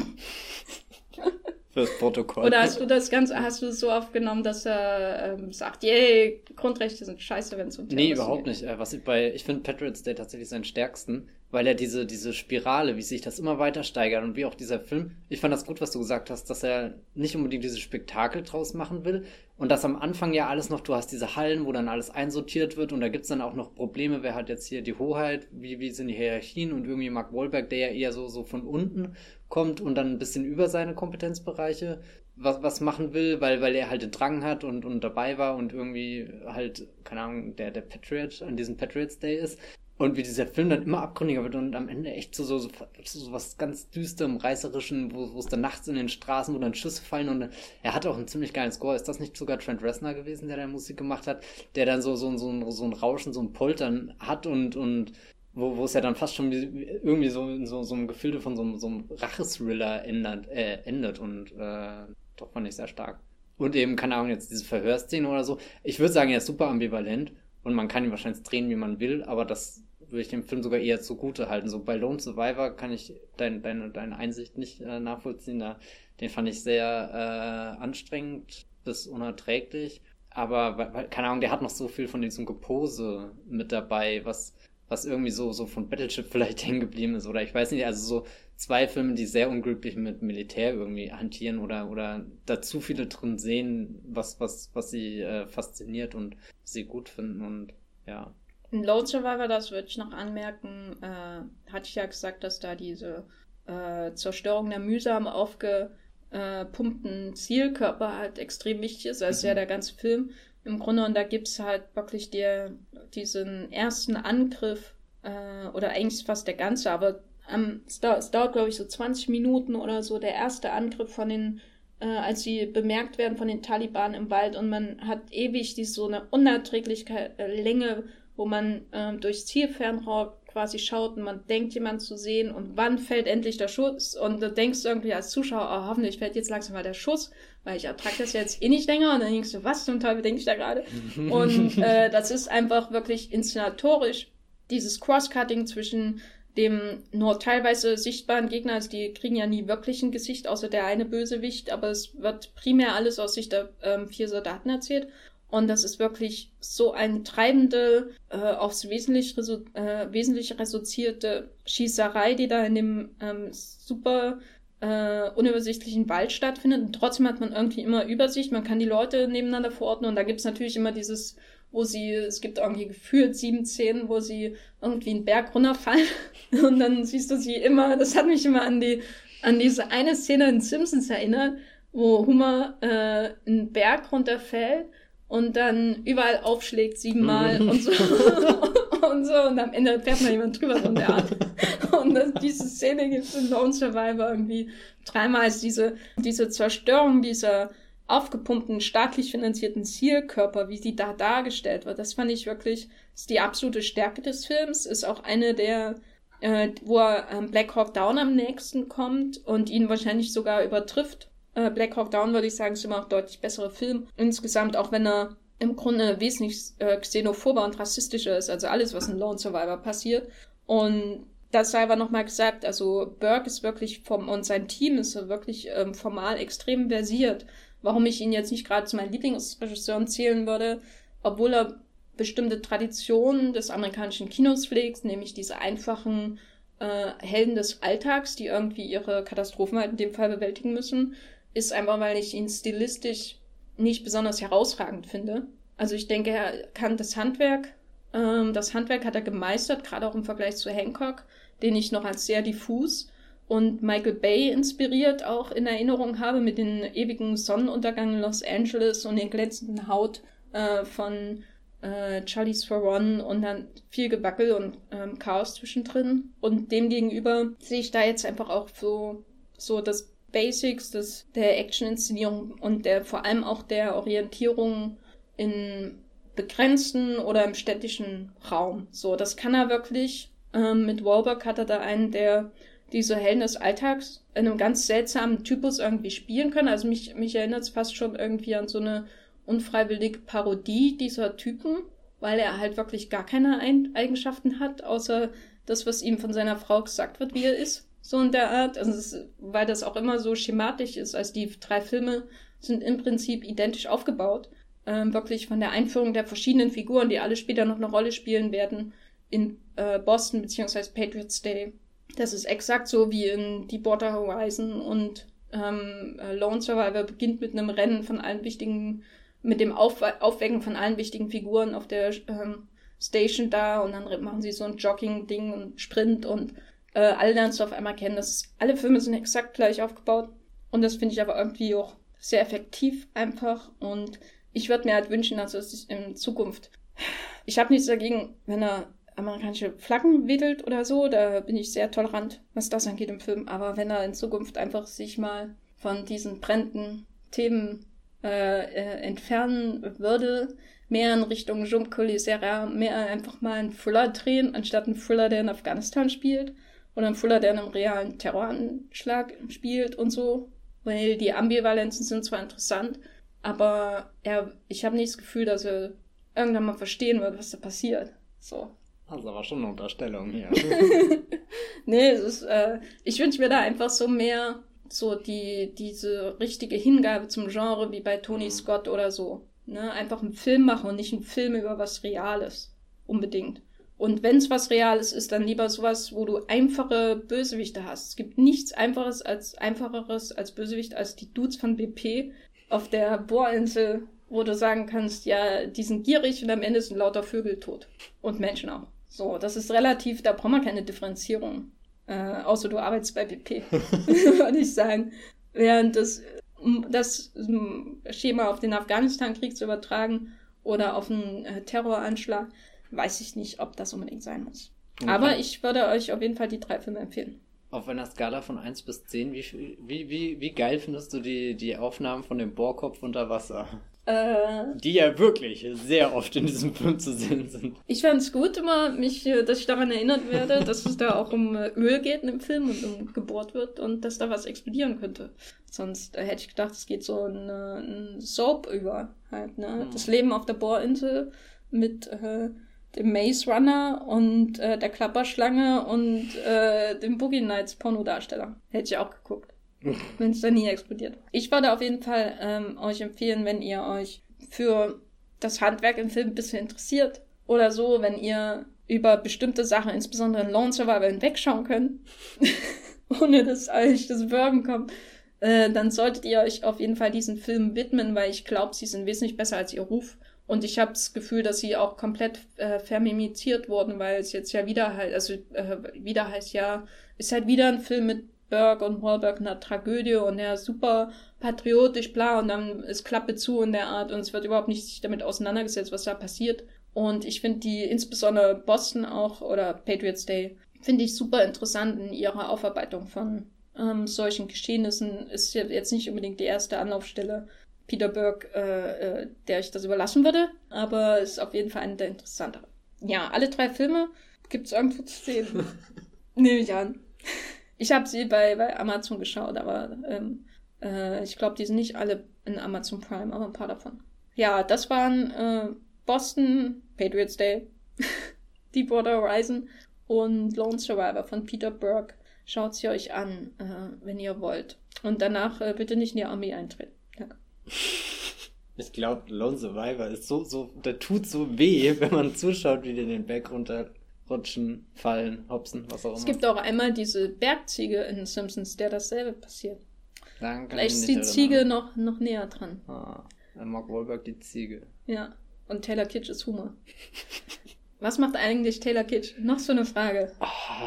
S1: Fürs Protokoll.
S2: Oder hast du das Ganze, hast du es so aufgenommen, dass er ähm, sagt, yay, Grundrechte sind scheiße, wenn es um
S1: Nee, überhaupt nicht. Äh, was ich bei, ich finde Patriots Day tatsächlich seinen stärksten, weil er diese, diese Spirale, wie sich das immer weiter steigert und wie auch dieser Film, ich fand das gut, was du gesagt hast, dass er nicht unbedingt dieses Spektakel draus machen will, und das am Anfang ja alles noch, du hast diese Hallen, wo dann alles einsortiert wird und da gibt's dann auch noch Probleme, wer hat jetzt hier die Hoheit, wie, wie sind die Hierarchien und irgendwie Mark Wahlberg, der ja eher so, so von unten kommt und dann ein bisschen über seine Kompetenzbereiche was, was machen will, weil, weil er halt den Drang hat und, und dabei war und irgendwie halt, keine Ahnung, der, der Patriot an diesem Patriots Day ist. Und wie dieser Film dann immer abgründiger wird und am Ende echt so, so, so, so was ganz düsterem, reißerischen, wo, es dann nachts in den Straßen, wo dann Schüsse fallen und er hat auch einen ziemlich geilen Score. Ist das nicht sogar Trent Reznor gewesen, der da Musik gemacht hat, der dann so, so, so, so ein Rauschen, so ein Poltern hat und, und wo, wo es ja dann fast schon irgendwie so so, so einem Gefilde von so, so einem Rachethriller endet, äh, endet und äh, doch fand ich sehr stark. Und eben, keine Ahnung, jetzt diese Verhörszene oder so. Ich würde sagen, er ist super ambivalent und man kann ihn wahrscheinlich drehen, wie man will, aber das würde ich dem Film sogar eher zugute halten. So bei Lone Survivor kann ich dein, deine, Einsicht nicht äh, nachvollziehen. Da, den fand ich sehr äh, anstrengend bis unerträglich. Aber, weil, keine Ahnung, der hat noch so viel von diesem Gepose mit dabei, was, was irgendwie so, so von Battleship [LAUGHS] vielleicht hängen geblieben ist. Oder ich weiß nicht, also so zwei Filme, die sehr unglücklich mit Militär irgendwie hantieren oder, oder da zu viele drin sehen, was, was, was sie äh, fasziniert und sie gut finden und ja.
S2: In Lone Survivor, das würde ich noch anmerken, äh, hatte ich ja gesagt, dass da diese äh, Zerstörung der mühsam aufgepumpten Zielkörper halt extrem wichtig ist. Das ist ja mhm. der ganze Film im Grunde. Und da gibt es halt wirklich die, diesen ersten Angriff, äh, oder eigentlich fast der ganze, aber ähm, es, dauert, es dauert, glaube ich, so 20 Minuten oder so, der erste Angriff von den äh, als sie bemerkt werden von den Taliban im Wald und man hat ewig die so eine unerträgliche äh, Länge wo man ähm, durchs Zielfernrohr quasi schaut und man denkt, jemand zu sehen und wann fällt endlich der Schuss und du denkst irgendwie als Zuschauer, oh, hoffentlich fällt jetzt langsam mal der Schuss, weil ich ertrage das jetzt eh nicht länger und dann denkst du, was zum Teufel denke ich da gerade? [LAUGHS] und äh, das ist einfach wirklich inszenatorisch, dieses Crosscutting zwischen dem nur teilweise sichtbaren Gegner, also die kriegen ja nie wirklich ein Gesicht, außer der eine Bösewicht, aber es wird primär alles aus Sicht der ähm, vier Soldaten erzählt. Und das ist wirklich so eine treibende, äh, aufs Wesentlich äh, Wesentliche reduzierte Schießerei, die da in dem ähm, super äh, unübersichtlichen Wald stattfindet. Und trotzdem hat man irgendwie immer Übersicht. Man kann die Leute nebeneinander verorten. Und da gibt's natürlich immer dieses, wo sie, es gibt irgendwie gefühlt sieben Szenen, wo sie irgendwie einen Berg runterfallen. [LAUGHS] Und dann siehst du sie immer, das hat mich immer an die, an diese eine Szene in Simpsons erinnert, wo Hummer äh, einen Berg runterfällt und dann überall aufschlägt siebenmal und so [LAUGHS] und so und am Ende fährt mal jemand drüber so in der Art. Und das, diese Szene gibt es in Lone Survivor irgendwie dreimal ist diese, diese Zerstörung dieser aufgepumpten, staatlich finanzierten Zielkörper, wie sie da dargestellt wird, das fand ich wirklich, ist die absolute Stärke des Films, ist auch eine der, äh, wo er ähm, Black Hawk Down am nächsten kommt und ihn wahrscheinlich sogar übertrifft. Äh, Black Hawk Down würde ich sagen, ist immer auch deutlich bessere Film. Insgesamt, auch wenn er im Grunde wesentlich äh, xenophober und rassistischer ist, also alles, was in Lone Survivor passiert. Und das sei aber nochmal gesagt, also Burke ist wirklich vom, und sein Team ist wirklich ähm, formal extrem versiert. Warum ich ihn jetzt nicht gerade zu meinen Lieblingsregisseuren zählen würde, obwohl er bestimmte Traditionen des amerikanischen Kinos pflegt, nämlich diese einfachen äh, Helden des Alltags, die irgendwie ihre Katastrophen halt in dem Fall bewältigen müssen, ist einfach, weil ich ihn stilistisch nicht besonders herausragend finde. Also ich denke, er kann das Handwerk, ähm, das Handwerk hat er gemeistert, gerade auch im Vergleich zu Hancock, den ich noch als sehr diffus und Michael Bay inspiriert auch in Erinnerung habe mit den ewigen Sonnenuntergang in Los Angeles und den glänzenden Haut äh, von äh, Charlie's Theron und dann viel Gewackel und ähm, Chaos zwischendrin. Und demgegenüber sehe ich da jetzt einfach auch so, so das Basics des, der Action-Inszenierung und der vor allem auch der Orientierung in begrenzten oder im städtischen Raum. So, das kann er wirklich. Ähm, mit Wahlberg hat er da einen, der diese Helden des Alltags in einem ganz seltsamen Typus irgendwie spielen können. Also mich, mich erinnert es fast schon irgendwie an so eine unfreiwillige Parodie dieser Typen, weil er halt wirklich gar keine Eigenschaften hat, außer das, was ihm von seiner Frau gesagt wird, wie er ist so in der Art. Also es, weil das auch immer so schematisch ist. Also die drei Filme sind im Prinzip identisch aufgebaut. Ähm, wirklich von der Einführung der verschiedenen Figuren, die alle später noch eine Rolle spielen werden, in äh, Boston beziehungsweise Patriots Day. Das ist exakt so wie in Deepwater Horizon und ähm, äh, Lone Survivor beginnt mit einem Rennen von allen wichtigen, mit dem Auf Aufwecken von allen wichtigen Figuren auf der ähm, Station da und dann machen sie so ein Jogging-Ding und Sprint und äh, alle lernst du auf einmal kennen. Das, alle Filme sind exakt gleich aufgebaut. Und das finde ich aber irgendwie auch sehr effektiv einfach. Und ich würde mir halt wünschen, dass es in Zukunft. Ich habe nichts dagegen, wenn er amerikanische Flaggen wedelt oder so. Da bin ich sehr tolerant, was das angeht im Film. Aber wenn er in Zukunft einfach sich mal von diesen brennenden Themen äh, äh, entfernen würde, mehr in Richtung Jump Serra, mehr einfach mal einen Fuller drehen, anstatt einen Fuller, der in Afghanistan spielt oder ein Fuller, der in einem realen Terroranschlag spielt und so. Weil die Ambivalenzen sind zwar interessant, aber er, ich habe nicht das Gefühl, dass er irgendwann mal verstehen wird, was da passiert. So.
S1: Das ist aber schon eine Unterstellung hier. [LAUGHS]
S2: nee, es ist, äh, ich wünsche mir da einfach so mehr, so die, diese richtige Hingabe zum Genre wie bei Tony mhm. Scott oder so. Ne? Einfach einen Film machen und nicht einen Film über was Reales. Unbedingt. Und wenn es was Reales ist, dann lieber sowas, wo du einfache Bösewichte hast. Es gibt nichts einfaches als einfacheres als Bösewicht als die Dudes von BP auf der Bohrinsel, wo du sagen kannst, ja, die sind gierig und am Ende sind lauter Vögel tot. Und Menschen auch. So, das ist relativ, da braucht man keine Differenzierung. Äh, außer du arbeitest bei BP, [LAUGHS] würde ich sagen. Während das, das Schema auf den Afghanistan-Krieg zu übertragen oder auf einen äh, Terroranschlag, weiß ich nicht, ob das unbedingt sein muss. Okay. Aber ich würde euch auf jeden Fall die drei Filme empfehlen.
S1: Auf einer Skala von 1 bis 10, wie, wie, wie, wie geil findest du die, die Aufnahmen von dem Bohrkopf unter Wasser? Äh, die ja wirklich sehr oft in diesem Film zu sehen sind.
S2: Ich fand es gut immer, mich, äh, dass ich daran erinnert werde, dass es da auch um äh, Öl geht in dem Film und um gebohrt wird und dass da was explodieren könnte. Sonst äh, hätte ich gedacht, es geht so ein, ein Soap über halt, ne? Hm. Das Leben auf der Bohrinsel mit äh, dem Maze Runner und äh, der Klapperschlange und äh, dem Boogie Nights Pornodarsteller. Hätte ich auch geguckt. [LAUGHS] wenn es da nie explodiert. Ich würde auf jeden Fall ähm, euch empfehlen, wenn ihr euch für das Handwerk im Film ein bisschen interessiert oder so, wenn ihr über bestimmte Sachen, insbesondere in Lone Survivor, hinwegschauen könnt, [LAUGHS] ohne dass euch das Würgen kommt, äh, dann solltet ihr euch auf jeden Fall diesen Film widmen, weil ich glaube, sie sind wesentlich besser als ihr Ruf. Und ich habe das Gefühl, dass sie auch komplett äh, vermimiziert wurden, weil es jetzt ja wieder halt, also äh, wieder heißt ja, ist halt wieder ein Film mit Burke und Wahlberg einer Tragödie und der ist super patriotisch, bla, und dann ist Klappe zu in der Art und es wird überhaupt nicht sich damit auseinandergesetzt, was da passiert. Und ich finde die, insbesondere Boston auch oder Patriots Day, finde ich super interessant in ihrer Aufarbeitung von ähm, solchen Geschehnissen. Ist jetzt nicht unbedingt die erste Anlaufstelle Peter Burke, äh, äh, der ich das überlassen würde, aber ist auf jeden Fall einer der interessanteren. Ja, alle drei Filme gibt es irgendwo zu sehen. [LAUGHS] Nehme ich an. Ich habe sie bei, bei Amazon geschaut, aber ähm, äh, ich glaube, die sind nicht alle in Amazon Prime, aber ein paar davon. Ja, das waren äh, Boston, Patriots Day, [LAUGHS] Deepwater Horizon und Lone Survivor von Peter Burke. Schaut sie euch an, äh, wenn ihr wollt. Und danach äh, bitte nicht in die Armee eintreten. Danke. [LAUGHS]
S1: Ich glaube, Lone Survivor ist so, so, der tut so weh, wenn man zuschaut, wie die den Berg runterrutschen, fallen, hopsen, was auch immer.
S2: Es gibt auch einmal diese Bergziege in Simpsons, der dasselbe passiert. Vielleicht ist die Ziege noch, noch näher dran.
S1: Ah, Mark Wahlberg die Ziege.
S2: Ja, und Taylor Kitsch ist Humor. [LAUGHS] Was macht eigentlich Taylor Kitsch? Noch so eine Frage.
S1: Oh,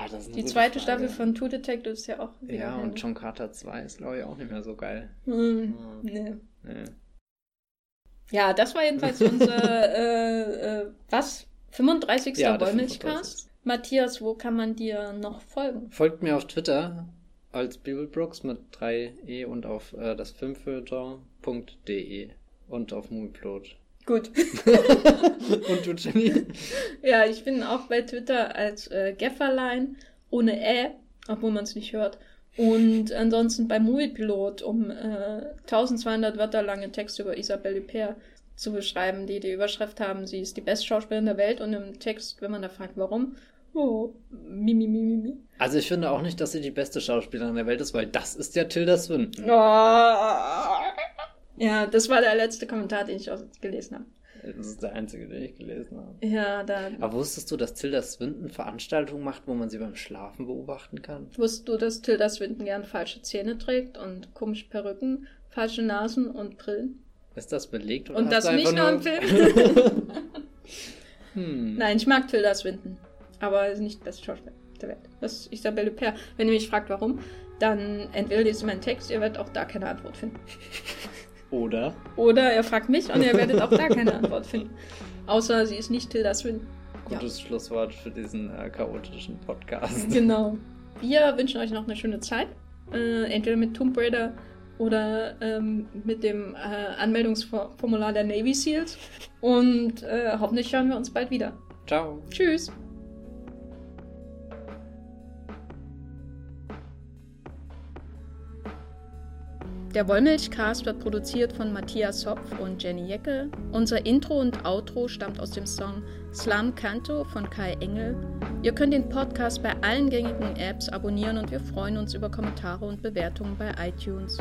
S1: das ist eine
S2: Die zweite Frage. Staffel von Two Detectives ist ja auch.
S1: Ja, und John Carter 2 ist, glaube ich, auch nicht mehr so geil.
S2: Hm, hm. Nee. nee. Ja, das war jedenfalls unser, [LAUGHS] äh, äh, was? 35. Ja, Wollmilchcast? Matthias, wo kann man dir noch folgen?
S1: Folgt mir auf Twitter als Bibelbrooks mit 3e und auf äh, das filmfilter.de und auf Movieplot.
S2: Gut. [LAUGHS]
S1: und du, Jenny?
S2: Ja, ich bin auch bei Twitter als äh, Gefferlein ohne Ä, obwohl man es nicht hört. Und ansonsten bei Moviepilot, um äh, 1200 Wörter lange Texte über Isabelle Huppert zu beschreiben, die die Überschrift haben, sie ist die beste Schauspielerin der Welt und im Text, wenn man da fragt, warum, oh, mi, mi, mi, mi.
S1: Also ich finde auch nicht, dass sie die beste Schauspielerin der Welt ist, weil das ist ja Tilda Swinton. Oh.
S2: Ja, das war der letzte Kommentar, den ich auch gelesen habe.
S1: Das ist der einzige, den ich gelesen habe.
S2: Ja, da.
S1: Aber wusstest du, dass Tilda Swinton Veranstaltungen macht, wo man sie beim Schlafen beobachten kann?
S2: Wusstest du, dass Tilda Swinton gern falsche Zähne trägt und komische Perücken, falsche Nasen und Brillen?
S1: Ist das belegt?
S2: Oder und das nicht nur im Film? [LAUGHS] hm. Nein, ich mag Tilda Swinton. Aber ist nicht das Schauspiel der Welt. Das ist Isabelle Huppert. Wenn ihr mich fragt, warum, dann entweder lest ihr meinen Text, ihr werdet auch da keine Antwort finden.
S1: Oder?
S2: Oder er fragt mich und ihr werdet auch da keine Antwort finden. Außer sie ist nicht Tilda Swin.
S1: Gutes ja. Schlusswort für diesen äh, chaotischen Podcast.
S2: Genau. Wir wünschen euch noch eine schöne Zeit. Äh, entweder mit Tomb Raider oder ähm, mit dem äh, Anmeldungsformular der Navy Seals. Und äh, hoffentlich hören wir uns bald wieder.
S1: Ciao.
S2: Tschüss. Der Wollmilchcast wird produziert von Matthias Hopf und Jenny Jecke. Unser Intro und Outro stammt aus dem Song Slam Canto von Kai Engel. Ihr könnt den Podcast bei allen gängigen Apps abonnieren und wir freuen uns über Kommentare und Bewertungen bei iTunes.